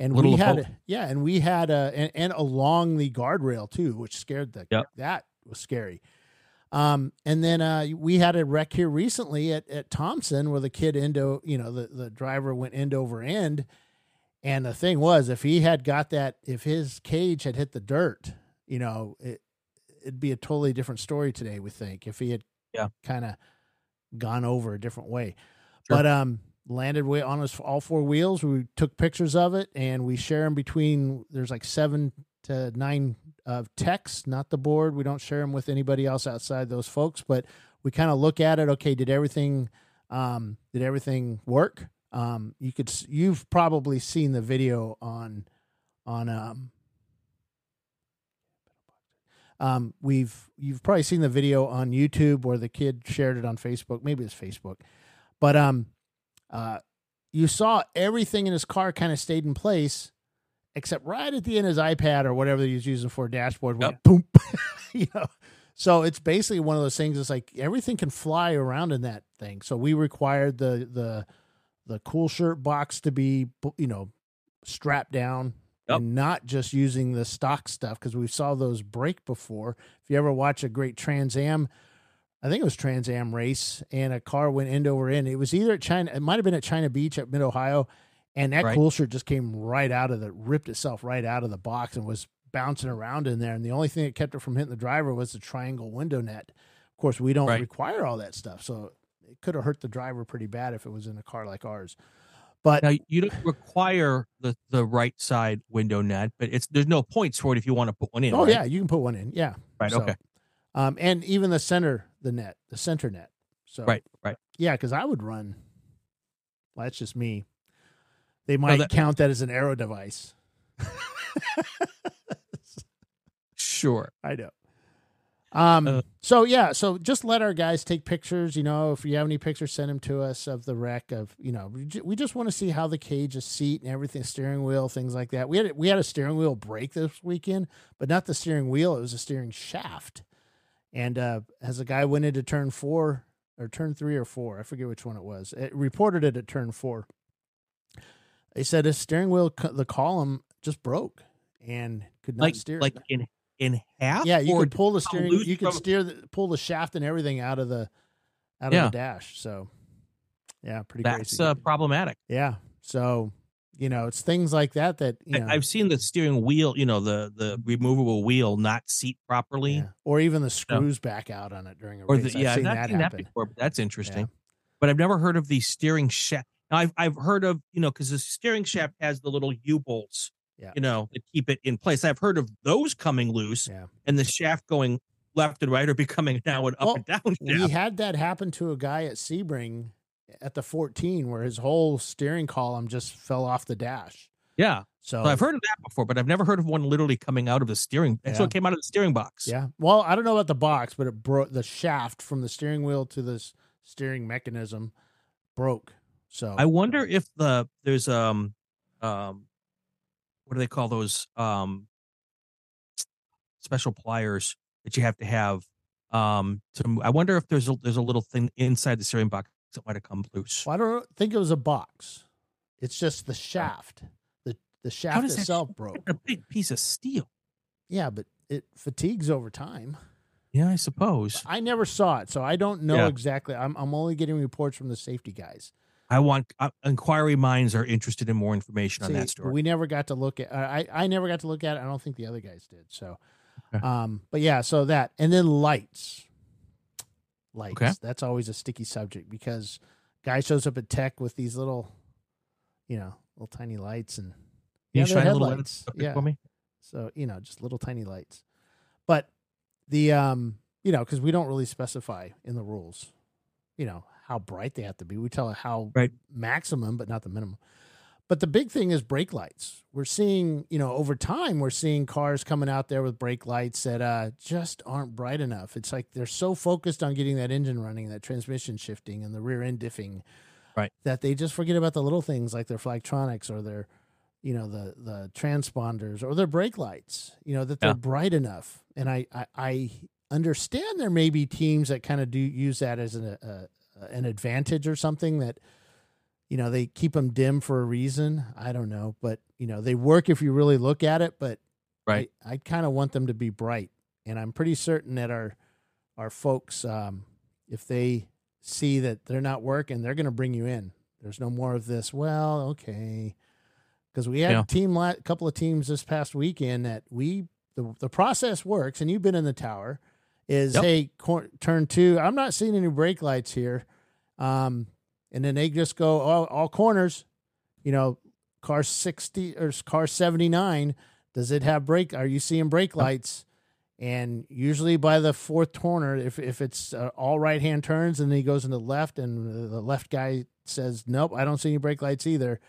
and Little we had both. yeah, and we had a and, and along the guardrail too, which scared the Yep. that was scary. Um, and then uh, we had a wreck here recently at, at Thompson where the kid endo, you know, the, the driver went end over end. And the thing was, if he had got that, if his cage had hit the dirt, you know, it, it'd be a totally different story today, we think, if he had Yeah. kind of gone over a different way. Sure. But um, landed on his all four wheels. We took pictures of it and we share them between. There's like seven to nine of texts, not the board. We don't share them with anybody else outside those folks, but we kind of look at it. Okay, did everything? Um, did everything work? Um, you could. You've probably seen the video on on um. Um, we've you've probably seen the video on YouTube where the kid shared it on Facebook. Maybe it's Facebook, but um, uh, you saw everything in his car kind of stayed in place, except right at the end of his iPad or whatever he was using for a dashboard went boom. you know, so it's basically one of those things. It's like everything can fly around in that thing. So we required the the the cool shirt box to be you know strapped down Yep. and not just using the stock stuff because we saw those break before. If you ever watch a great Trans Am, I think it was Trans Am race, and a car went end over end. It was either at China, it might have been at China Beach at Mid Ohio, and that Right. cool shirt just came right out of the ripped itself right out of the box and was bouncing around in there. And the only thing that kept it from hitting the driver was the triangle window net. Of course, we don't Right. require all that stuff, so it could have hurt the driver pretty bad if it was in a car like ours. But Now you don't require the the right side window net, but it's there's no points for it if you want to put one in. oh right? yeah, you can put one in. Yeah, Right, So, okay. Um, and even the center, the net, the center net. So Right, right. Yeah, because I would run. Well, that's just me. They might that- count that as an aero device. Sure. I know. Um. Uh, so yeah. So just let our guys take pictures. You know, if you have any pictures, send them to us of the wreck. Of you know, we, we just want to see how the cage, a seat, and everything, steering wheel, things like that. We had we had a steering wheel break this weekend, but not the steering wheel. It was a steering shaft. And uh, as a guy went into turn four or turn three or four, I forget which one it was. It reported it at turn four. They said his steering wheel, the column just broke and could not Like steer. like in in half. Yeah, you could pull the steering. You could from- steer the pull the shaft and everything out of the out Yeah. of the dash. So, yeah, pretty That's crazy. uh, problematic. yeah, so you know, it's things like that that you know, I've seen the steering wheel, you know, the the removable wheel not seat properly, yeah. or even the screws back out on it during a or race. the I've yeah, seen I've that seen that happen. before. But that's interesting. Yeah. But I've never heard of the steering shaft. Now I've I've heard of you know because the steering shaft has the little U bolts, Yeah. you know, to keep it in place. I've heard of those coming loose Yeah. and the shaft going left and right or becoming now an up Well, and down We had that happen to a guy at Sebring at the 14 where his whole steering column just fell off the dash. yeah, So, so I've heard of that before, but I've never heard of one literally coming out of the steering. And so it came out of the steering box. Yeah. Well, I don't know about the box, but it broke the shaft from the steering wheel to this steering mechanism broke. So I wonder if the there's um um what do they call those um special pliers that you have to have um to I wonder if there's a there's a little thing inside the steering box that might have come loose. Well, I don't think it was a box. It's just the shaft. The the shaft does that itself broke. A big piece of steel. Yeah, but it fatigues over time. Yeah, I suppose. I never saw it, so I don't know Yeah. exactly. I'm I'm only getting reports from the safety guys. I want uh, inquiry minds are interested in more information on that story. We never got to look at. I I never got to look at it. I don't think the other guys did. So, um, but yeah, so that and then lights. Lights. Okay. That's always a sticky subject because guy shows up at tech with these little, you know, little tiny lights and yeah, you they're shine little light headlights. up there Yeah. for me? So you know, just little tiny lights. But the um, you know, because we don't really specify in the rules, you know, how bright they have to be. We tell it how Right. maximum, but not the minimum. But the big thing is brake lights. We're seeing, you know, over time, we're seeing cars coming out there with brake lights that uh, just aren't bright enough. It's like they're so focused on getting that engine running, that transmission shifting, and the rear end diffing, Right. That they just forget about the little things like their flagtronics or their, you know, the the transponders or their brake lights. You know that they're Yeah. bright enough. And I I, I understand there may be teams that kind of do use that as an a, an advantage or something that you know they keep them dim for a reason i don't know but you know they work if you really look at it but Right. i, I kind of want them to be bright and i'm pretty certain that our our folks um if they see that they're not working they're going to bring you in there's no more of this well okay because we had Yeah. a team a couple of teams this past weekend that we the, the process works and you've been in the tower is Yep. hey cor- turn two i'm not seeing any brake lights here um and then they just go all, all corners you know car 60 or car 79 does it have brake are you seeing brake lights? And usually by the fourth corner if, if it's uh, all right hand turns and then he goes in the left and the left guy says nope i don't see any brake lights either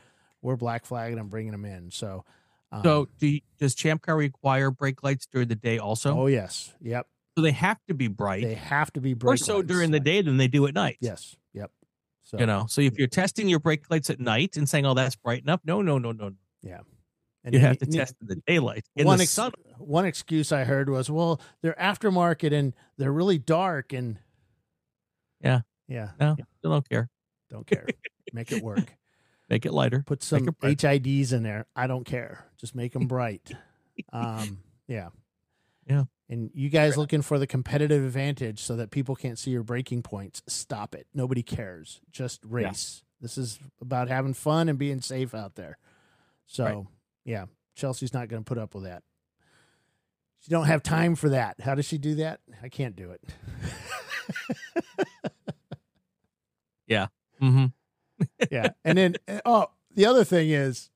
we're black flagging i'm bringing them in. So um, So, do you, does Champ Car require brake lights during the day also? oh yes. Yep. So they have to be bright, they have to be more brake so during the day than they do at night. yes so You know, so if you're testing your brake lights at night and saying, "Oh, that's bright enough," no, no, no, no, no. and You have to test in the daylight. In one the ex- one excuse I heard was, "Well, they're aftermarket and they're really dark and Yeah. yeah, no, still don't care. don't care. Make it work. Make it lighter. Put some. HIDs in there. I don't care. Just make them bright. um, yeah, Yeah. And you guys looking for the competitive advantage so that people can't see your breaking points? Stop it. Nobody cares. Just race. This is about having fun and being safe out there. So Right. yeah, Chelsea's not going to put up with that. She don't have time for that. How does she do that? I can't do it. Mm-hmm. yeah. And then oh, the other thing is,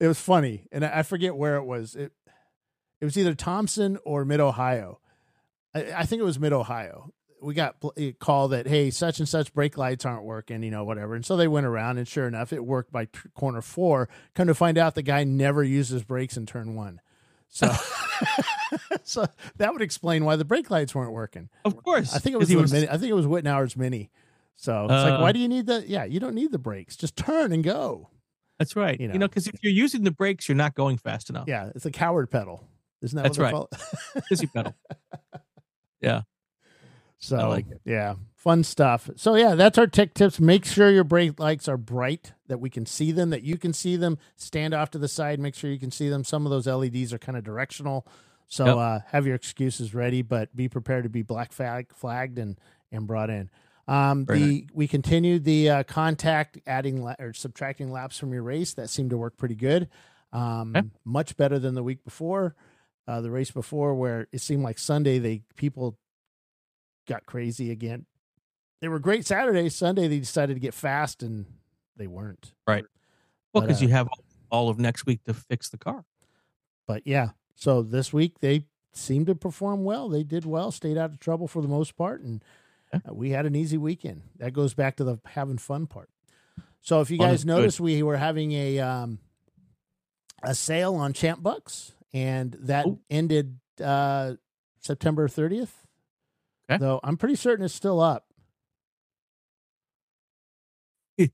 it was funny, and I I forget where it was. It it was either Thompson or Mid Ohio. I, I think it was Mid Ohio. We got a call that hey, such and such brake lights aren't working, you know, whatever. And so they went around, and sure enough, it worked by t- corner four. Come to find out, the guy never uses brakes in turn one. So, so that would explain why the brake lights weren't working. Of course, I think it was, was mini, I think it was Wittenauer's mini. So it's like, Uh. why do you need the? Yeah, you don't need the brakes. Just turn and go. That's right. you You know. know, because if you're using the brakes, you're not going fast enough. Yeah, it's a coward pedal. Isn't that That's what right. Fizzy pedal. so I like it. yeah, fun stuff. So yeah, that's our tech tips. Make sure your brake lights are bright, that we can see them, that you can see them. Stand off to the side, make sure you can see them. Some of those LEDs are kind of directional. So Yep. uh, have your excuses ready, but be prepared to be black flag flagged and and brought in. Um, Very the we continued the uh, contact adding la- or subtracting laps from your race. That seemed to work pretty good. Um, Okay. Much better than the week before, uh, the race before, where it seemed like Sunday they people got crazy again. They were great Saturday. Sunday they decided to get fast and they weren't. Right. Well, because uh, you have all of next week to fix the car. But yeah, so this week they seemed to perform well. They did well, stayed out of trouble for the most part, and Yeah. uh, we had an easy weekend. That goes back to the having fun part. So if you Fun guys good. noticed, we were having a um, a sale on Champ Bucks, and that Oh. ended uh, September thirtieth. Okay. Though I'm pretty certain it's still up.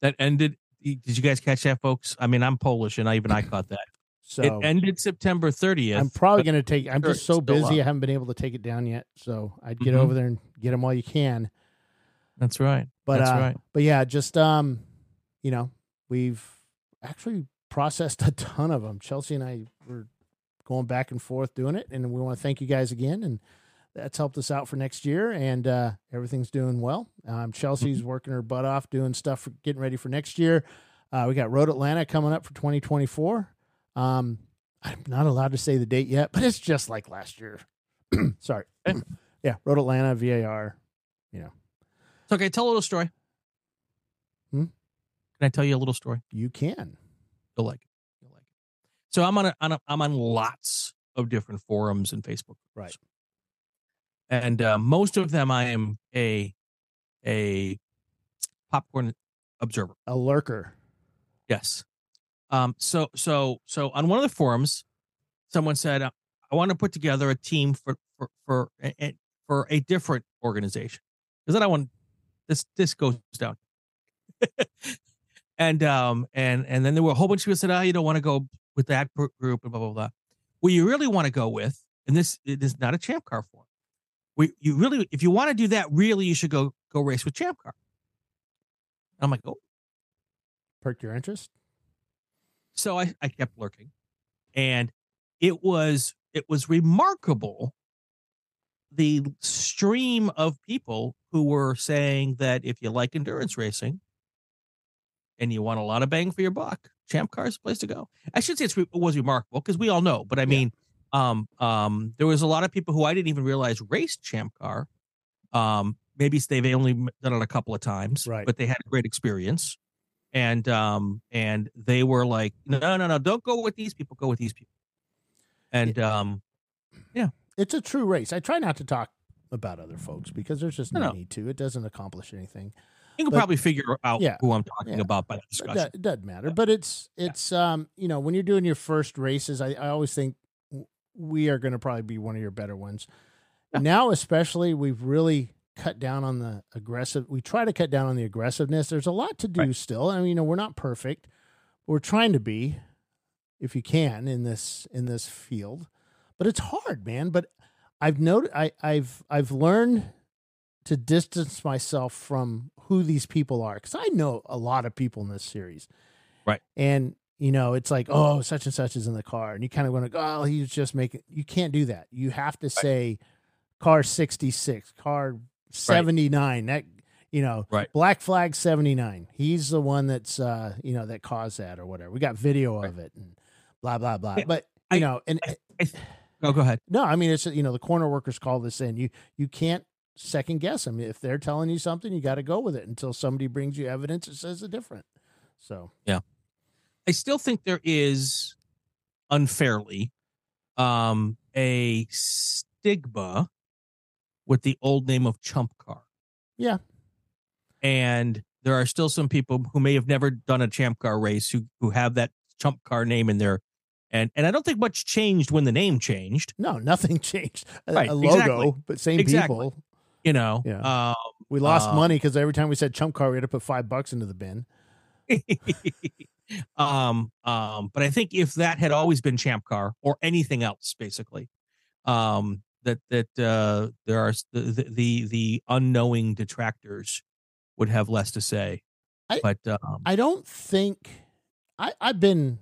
That ended. Did you guys catch that, folks? I mean, I'm Polish, and I, even I caught that. So it ended September 30th. I'm probably going to take. I'm just so busy. up. I haven't been able to take it down yet. So I'd get Mhm. over there and get them while you can. That's right. But That's uh, right. But yeah, just um, you know, we've actually processed a ton of them. Chelsea and I were going back and forth doing it, and we want to thank you guys again. And that's helped us out for next year, and uh, everything's doing well. Um, Chelsea's Mm-hmm. working her butt off doing stuff, for getting ready for next year. Uh, we got Road Atlanta coming up for 2024. Um, I'm not allowed to say the date yet, but it's just like last year. Sorry. Yeah, Road Atlanta, VAR. You know. It's okay, tell a little story. Hmm? Can I tell you a little story? You can. You'll like it. You'll like it. So I'm on a, on a I'm on lots of different forums and Facebook groups. Right. And uh, most of them I am a a popcorn observer. A lurker. Yes. Um, so so so on one of the forums, someone said, uh, "I want to put together a team for for for a, for a different organization because then I want this this goes down." and um and and then there were a whole bunch of people said, "Oh, you don't want to go with that group," and blah blah blah. What you really want to go with, and this is not a champ car form. We you really if you want to do that, really you should go go race with champ car. I'm like, oh, perked your interest. So I, I kept lurking. And it was it was remarkable the stream of people who were saying that if you like endurance racing and you want a lot of bang for your buck, Champ Car is the place to go. I should say it was remarkable because we all know, but I mean, yeah. um, um, there was a lot of people who I didn't even realize raced Champ Car. Um, maybe they've only done it a couple of times, right? But they had a great experience and um and they were like no no no don't go with these people go with these people and um yeah it's a true race i try not to talk about other folks because there's just no, no. need to it doesn't accomplish anything you can but, probably figure out yeah, who i'm talking yeah, about by the discussion it doesn't matter yeah. but it's it's um you know when you're doing your first races i, I always think we are going to probably be one of your better ones now especially we've really cut down on the aggressive. We try to cut down on the aggressiveness. There's a lot to do right. still. I mean, you know, we're not perfect. We're trying to be, if you can, in this in this field, but it's hard, man. But I've noted, I, I've I've learned to distance myself from who these people are because I know a lot of people in this series, right? And you know, it's like, oh, such and such is in the car, and you kind of want to go, oh, he's just making. You can't do that. You have to say, car sixty six, car 79 right. that you know right. black flag 79 he's the one that's uh you know that caused that or whatever we got video right. of it and blah blah blah but you I, know and I, I, oh go ahead no i mean it's you know the corner workers call this in you you can't second guess them if they're telling you something you got to go with it until somebody brings you evidence that says a different so yeah i still think there is unfairly um a stigma with the old name of Chump Car. Yeah. And there are still some people who may have never done a Champ Car race who who have that Chump Car name in there. And and I don't think much changed when the name changed. No, nothing changed. A, right, a logo, exactly. but same exactly. people. You know, yeah. Um, we lost uh, money because every time we said Chump Car, we had to put five bucks into the bin. um, um, but I think if that had always been Champ Car or anything else, basically, um, that that uh, there are the, the the unknowing detractors would have less to say. I, but um, I don't think I I've been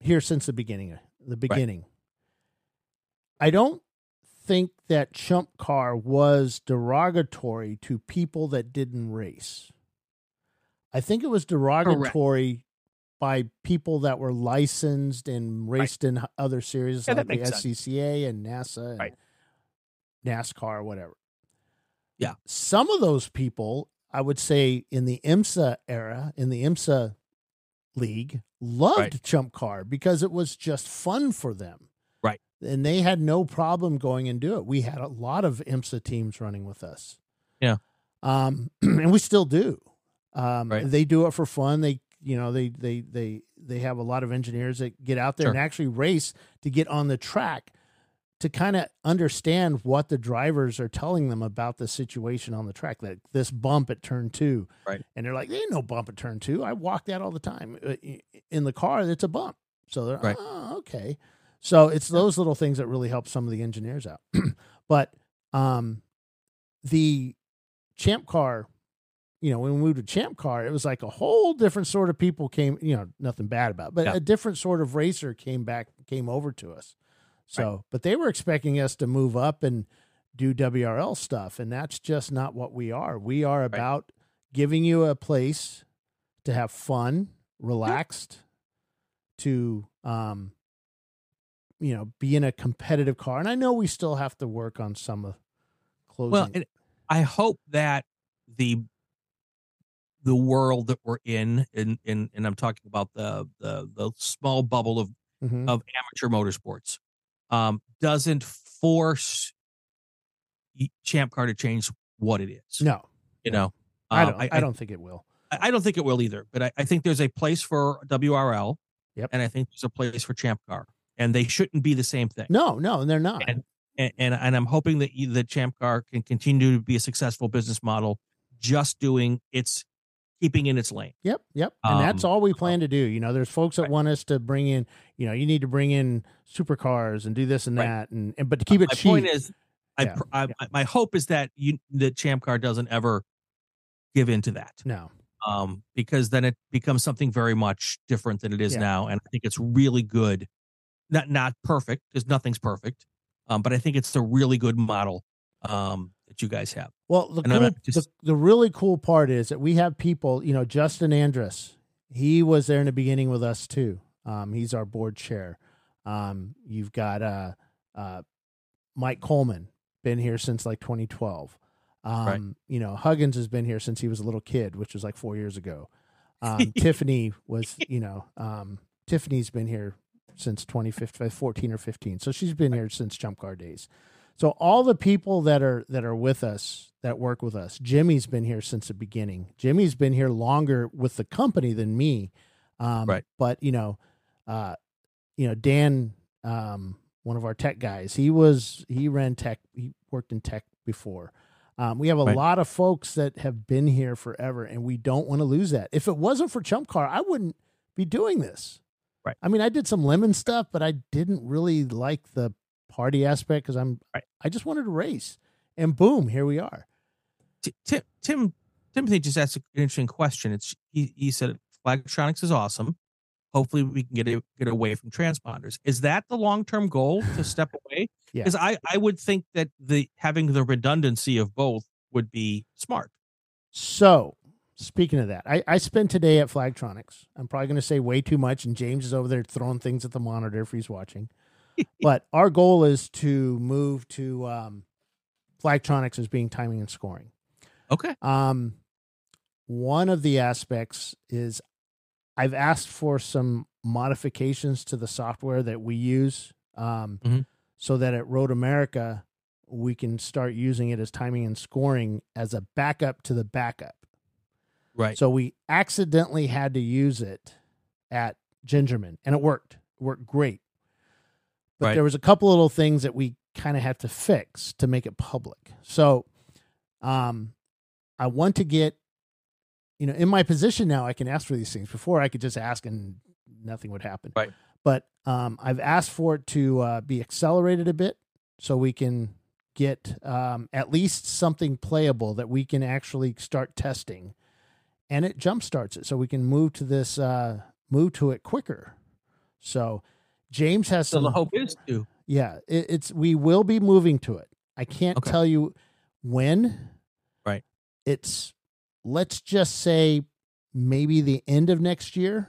here since the beginning. The beginning. Right. I don't think that chump car was derogatory to people that didn't race. I think it was derogatory Correct. by people that were licensed and raced right. in other series yeah, like the SCCA sense. and NASA and right. NASCAR, or whatever. Yeah. Some of those people, I would say in the IMSA era, in the IMSA league, loved right. Chump Car because it was just fun for them. And they had no problem going and do it. We had a lot of IMSA teams running with us. Yeah. Um, and we still do. Um, right. they do it for fun. They, you know, they, they, they, they have a lot of engineers that get out there sure. and actually race to get on the track to kind of understand what the drivers are telling them about the situation on the track. That this bump at turn two, right? And they're like, "There ain't no bump at turn two. I walk that all the time uh, in the car. It's a bump." So they're right. oh, okay. So it's those little things that really help some of the engineers out. but um, the champ car, you know, when we moved to champ car, it was like a whole different sort of people came. You know, nothing bad about, it, but yeah. a different sort of racer came back, came over to us so, right. but they were expecting us to move up and do WRL stuff, and that's just not what we are. We are about right. giving you a place to have fun, relaxed, to um, you know, be in a competitive car. And I know we still have to work on some of closing. Well, I hope that the the world that we're in, in, in and I'm talking about the the the small bubble of mm-hmm. of amateur motorsports um, doesn't force Champ Car to change what it is. No, you know, um, I don't. I, I, don't think it will. I, I don't think it will either. But I, I think there's a place for WRL. Yep. and I think there's a place for Champ Car, and they shouldn't be the same thing. No, no, they're not. And and and, and I'm hoping that you, that Champ Car can continue to be a successful business model, just doing its keeping in its lane. Yep, yep. And that's Um, all we plan to do. You know, there's folks that Right. want us to bring in, you know, you need to bring in supercars and do this and Right. that and, and but to keep it my cheap. point is, I, Yeah, pr I, my hope is that you that Champ Car doesn't ever give in to that. no. um, because then it becomes something very much different than it is Yeah. now. And I think it's really good. Not not perfect, because nothing's perfect. Um, but I think it's a really good model um, that you guys have. Well, the cool, just- the, the really cool part is that we have people, you know, Justin Andrus, he was there in the beginning with us too. Um, he's our board chair. Um, you've got uh, uh, Mike Coleman, been here since like 2012. Um, Right. You know, Huggins has been here since he was a little kid, which was like four years ago. Um, Tiffany was, you know, um, Tiffany's been here since 2015, 14 or 15. So she's been here since Chump Car days. So all the people that are that are with us that work with us, Jimmy's been here since the beginning. Jimmy's been here longer with the company than me. Um, Right. But you know, uh, you know Dan, um, one of our tech guys, he was he ran tech. He worked in tech before. Um, we have a Right. lot of folks that have been here forever, and we don't want to lose that. If it wasn't for Chump Car, I wouldn't be doing this. Right. I mean, I did some lemon stuff, but I didn't really like the party aspect because I'm Right. I just wanted to race, and boom, here we are. T- Tim Tim Timothy just asked an interesting question. It's he, he said Flagtronics is awesome. Hopefully, we can get it, get away from transponders. Is that the long term goal to step away? Yeah. Because I I would think that the having the redundancy of both would be smart. So, speaking of that, I, I spent today at Flagtronics. I'm probably going to say way too much, and James is over there throwing things at the monitor if he's watching. but our goal is to move to um, Flagtronics as being timing and scoring. Okay. Um, one of the aspects is I've asked for some modifications to the software that we use, um, Mhm. so that at Road America we can start using it as timing and scoring as a backup to the backup. Right. So we accidentally had to use it at Gingerman, and it worked. It worked great. But Right. there was a couple little things that we kind of had to fix to make it public. So, um, I want to get, you know, in my position now, I can ask for these things. Before, I could just ask and nothing would happen. Right. But um, I've asked for it to uh, be accelerated a bit so we can get um, at least something playable that we can actually start testing, and it jump starts it so we can move to this uh, move to it quicker. So James has so some the hope is to yeah, it, it's we will be moving to it. I can't Okay. tell you when. Right. It's let's just say maybe the end of next year.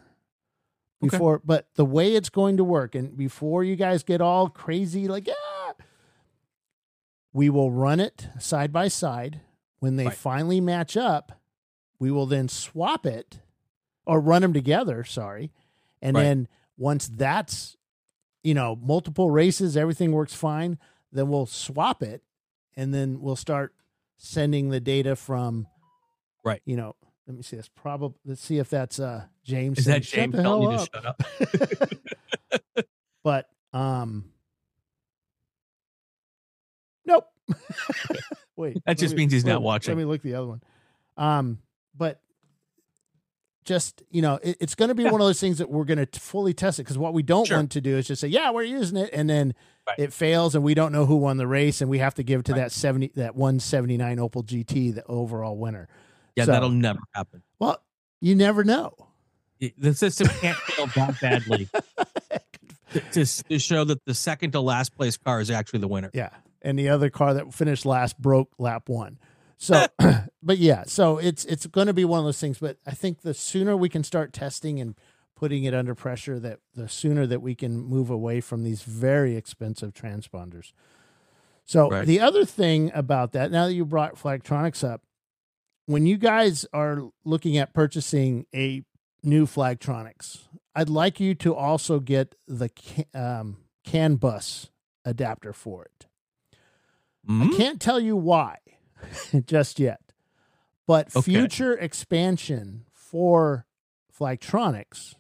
Okay. Before, but the way it's going to work, and before you guys get all crazy, like yeah, we will run it side by side. When they Right. finally match up, we will then swap it or run them together. Sorry, and Right. then once that's you know multiple races, everything works fine. Then we'll swap it, and then we'll start sending the data from Right. You know, let me see. That's probably let's see if that's uh James. is that James telling you up." to shut up? but um nope wait That just me- means he's not watching. let me look the other one um but just you know it, it's going to be one of those things that we're going to fully test it because what we don't Sure. want to do is just say yeah we're using it and then Right. it fails and we don't know who won the race and we have to give it to Right. that 70 that 179 opel gt the overall winner Yeah, So- that'll never happen. well you never know The system can't fail that badly to, to show that the second to last place car is actually the winner. Yeah. And the other car that finished last broke lap one. So, but yeah, so it's it's going to be one of those things. But I think the sooner we can start testing and putting it under pressure, that the sooner that we can move away from these very expensive transponders. So Right. the other thing about that, now that you brought Flagtronics up, when you guys are looking at purchasing a new Flagtronics, I'd like you to also get the um, CAN bus adapter for it. Mhm. I can't tell you why just yet, but Okay. future expansion for Flagtronics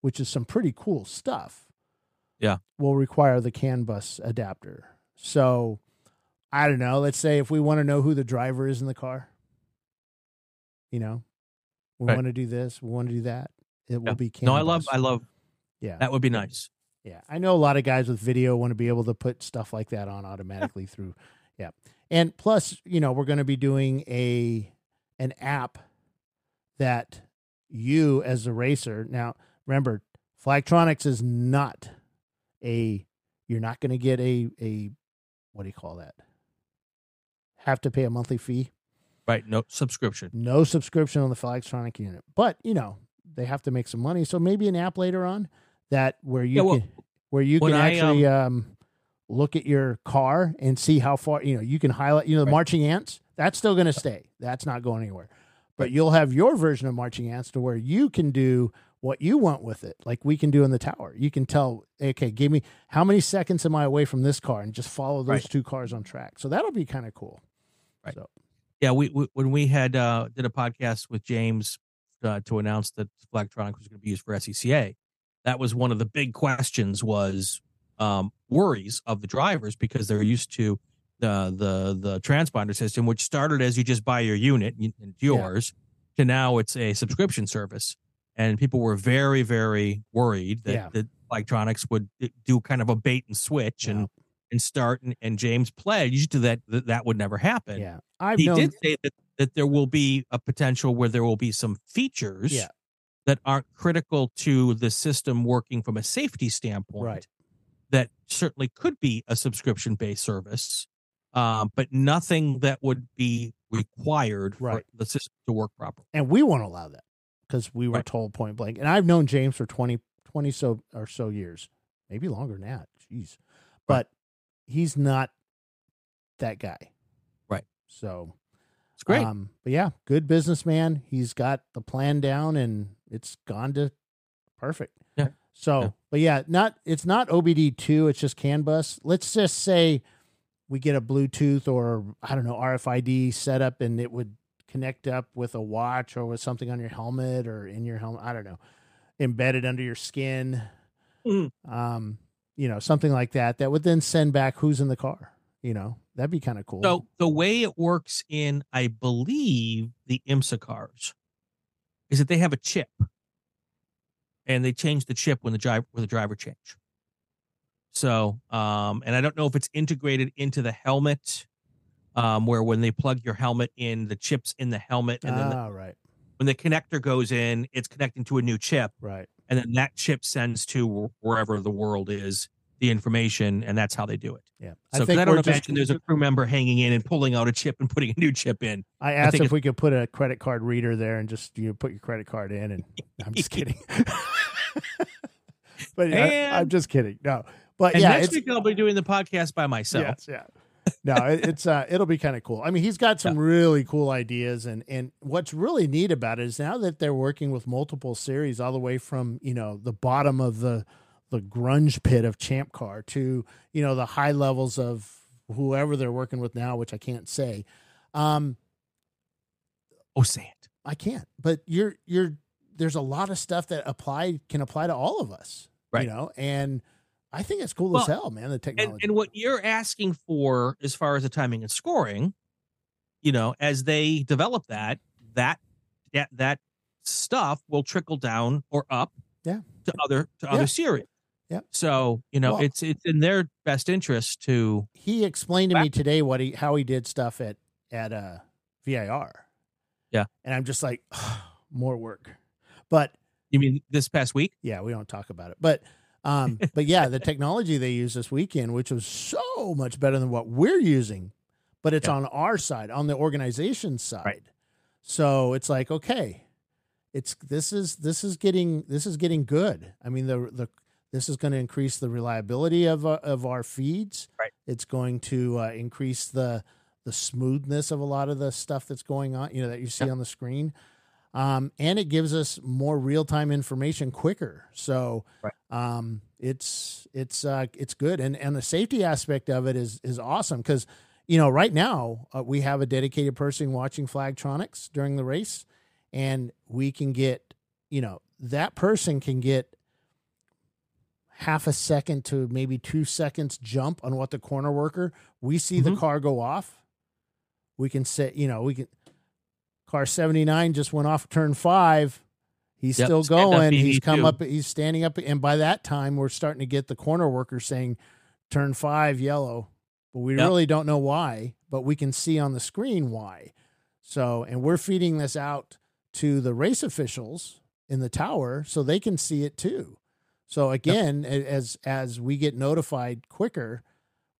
which is some pretty cool stuff. Yeah. Will require the CAN bus adapter. So I don't know. Let's say if we want to know who the driver is in the car, you know, we Right. want to do this, we want to do that. It will be CAN No, I love, bus. I love yeah. that. Would be nice. Yeah, I know a lot of guys with video want to be able to put stuff like that on automatically through. Yeah, and plus, you know, we're going to be doing a an app that you as a racer. Now, remember, Flagtronics is not a. You're not going to get a a what do you call that? Have to pay a monthly fee. Right. No subscription. No subscription on the Flagtronic unit, but you know they have to make some money. So maybe an app later on that where you Yeah, well, can where you can I, actually um, look at your car and see how far you know you can highlight. You know the Right. marching ants that's still going to stay. That's not going anywhere. But you'll have your version of marching ants to where you can do what you want with it, like we can do in the tower. You can tell, okay, give me how many seconds am I away from this car, and just follow those Right. two cars on track. So that'll be kind of cool. Right. So Yeah, we, we when we had uh did a podcast with James uh, to announce that Flagtronic was going to be used for SCCA, that was one of the big questions was um worries of the drivers because they're used to the the the transponder system, which started as you just buy your unit and it's yours, to now it's a subscription service, and people were very very worried that Yeah. that Flagtronics would do kind of a bait and switch and and start and, and James pledged that, that that would never happen yeah, I've he known. did say that, that there will be a potential where there will be some features Yeah. that aren't critical to the system working from a safety standpoint Right. That certainly could be a subscription based service um, but nothing that would be required for the system to work properly and we won't allow that because we were Right. told point blank. And I've known James for 20, 20 so or so years, maybe longer than that. Jeez, but he's not that guy, Right. So it's great Um, but yeah, good businessman. He's got the plan down, and it's gone to perfect. Yeah. So, Yeah. but yeah, not it's not OBD two. It's just CAN bus. Let's just say we get a Bluetooth or I don't know RFID setup, and it would connect up with a watch or with something on your helmet or in your helmet. I don't know, embedded under your skin. Mhm. Um, you know, something like that. That would then send back who's in the car. You know, that'd be kind of cool. so the way it works in i believe the imsa cars is that they have a chip and they change the chip when the driver when the driver change so um and i don't know if it's integrated into the helmet um where when they plug your helmet in the chips in the helmet and then the, ah, right, when the connector goes in it's connecting to a new chip right. and then that chip sends to wherever the world is the information and that's how they do it Yeah, So I, we're don't just- imagine there's a crew member hanging in and pulling out a chip and putting a new chip in. I asked think if we could put a credit card reader there and just you know, put your credit card in, and I'm just kidding. but I, And- I'm just kidding. No, but yeah, next week I'll be doing the podcast by myself. yes, yeah. No, it, it's uh, it'll be kind of cool. I mean, he's got some really cool ideas, and and what's really neat about it is now that they're working with multiple series, all the way from you know the bottom of the the grunge pit of Champ Car to you know the high levels of whoever they're working with now, which I can't say. Um, Oh, say it. I can't. But you're you're there's a lot of stuff that apply can apply to all of us. Right. You know, and I think it's cool Well, as hell, man. The And, technology. and what you're asking for as far as the timing and scoring, you know, as they develop that, that that that stuff will trickle down or up Yeah. to other to Yeah. other series. Yeah. So, you know, Well- it's it's in their best interest to he explained to me today what he how he did stuff at at uh VIR. Yeah. And I'm just like more work. But you mean this past week? yeah, we don't talk about it. But um but yeah, the technology they used this weekend, which was so much better than what we're using, but it's Yeah. on our side, on the organization side. Right. So it's like, okay, it's this is this is getting this is getting good. I mean, the the this is going to increase the reliability of uh, of our feeds. Right. It's going to uh, increase the the smoothness of a lot of the stuff that's going on, you know, that you see Yeah. on the screen. Um, and it gives us more real time information quicker. So, Right. um, it's it's uh, it's good, and and the safety aspect of it is is awesome because you know right now uh, we have a dedicated person watching Flagtronics during the race, and we can get you know that person can get half a second to maybe two seconds jump on what the corner worker, we see the Mhm. car go off. We can say, you know, we can. Car seventy nine just went off turn five. He's Yep, still going. He's come up. He's standing up, and by that time, we're starting to get the corner worker saying, "Turn five, yellow." But we Yep. really don't know why. But we can see on the screen why. So, and we're feeding this out to the race officials in the tower so they can see it too. So again, a- as as we get notified quicker,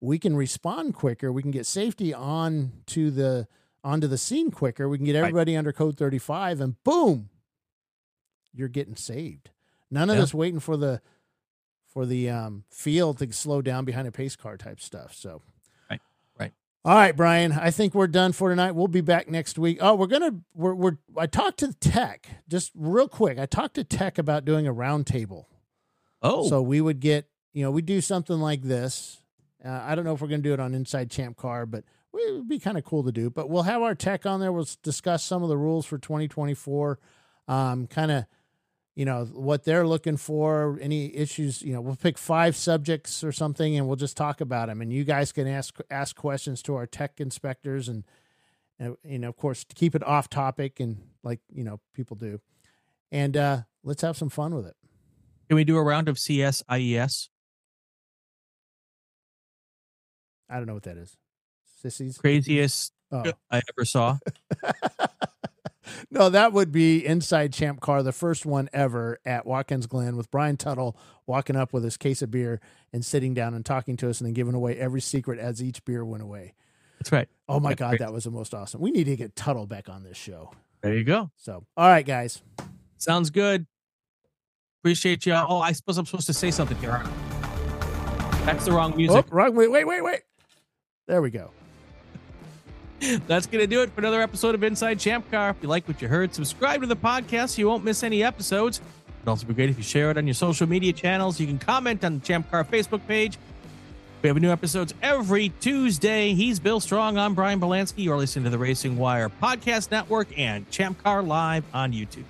we can respond quicker. We can get safety on to the onto the scene quicker. We can get Right. everybody under code 35 and boom, you're getting saved. None of Yeah. this waiting for the for the um, field to slow down behind a pace car type stuff. So Right. Right. all right, Brian. I think we're done for tonight. We'll be back next week. Oh, we're gonna we're we're. I talked to Tech just real quick. I talked to Tech about doing a roundtable. Oh, So we would get you know we do something like this. Uh, I don't know if we're gonna do it on Inside Champ Car, but it would be kind of cool to do. But we'll have our tech on there. We'll discuss some of the rules for 2024. Um, kind of you know what they're looking for any issues you know we'll pick five subjects or something and we'll just talk about them and you guys can ask ask questions to our tech inspectors and, and you know of course to keep it off topic and like you know people do and uh let's have some fun with it can we do a round of CSIES? i don't know what that is sissies Craziest oh I ever saw. no that would be inside champ car the first one ever at watkins glen with brian tuttle walking up with his case of beer and sitting down and talking to us and then giving away every secret as each beer went away That's right. Oh my That's God, great. that was the most awesome. We need to get Tuttle back on this show. There you go. So, all right, guys. Sounds good. Appreciate you. Oh, I suppose I'm supposed to say something here. That's the wrong music. Oh, wrong. Wait, wait, wait, wait. There we go. That's going to do it for another episode of Inside Champ Car. If you like what you heard, subscribe to the podcast so you won't miss any episodes. It'd also be great if you share it on your social media channels. You can comment on the Champ Car Facebook page. We have new episodes every Tuesday. He's Bill Strong. I'm Brian Bielanski. You're listening to the Racing Wire Podcast Network and Champ Car Live on YouTube.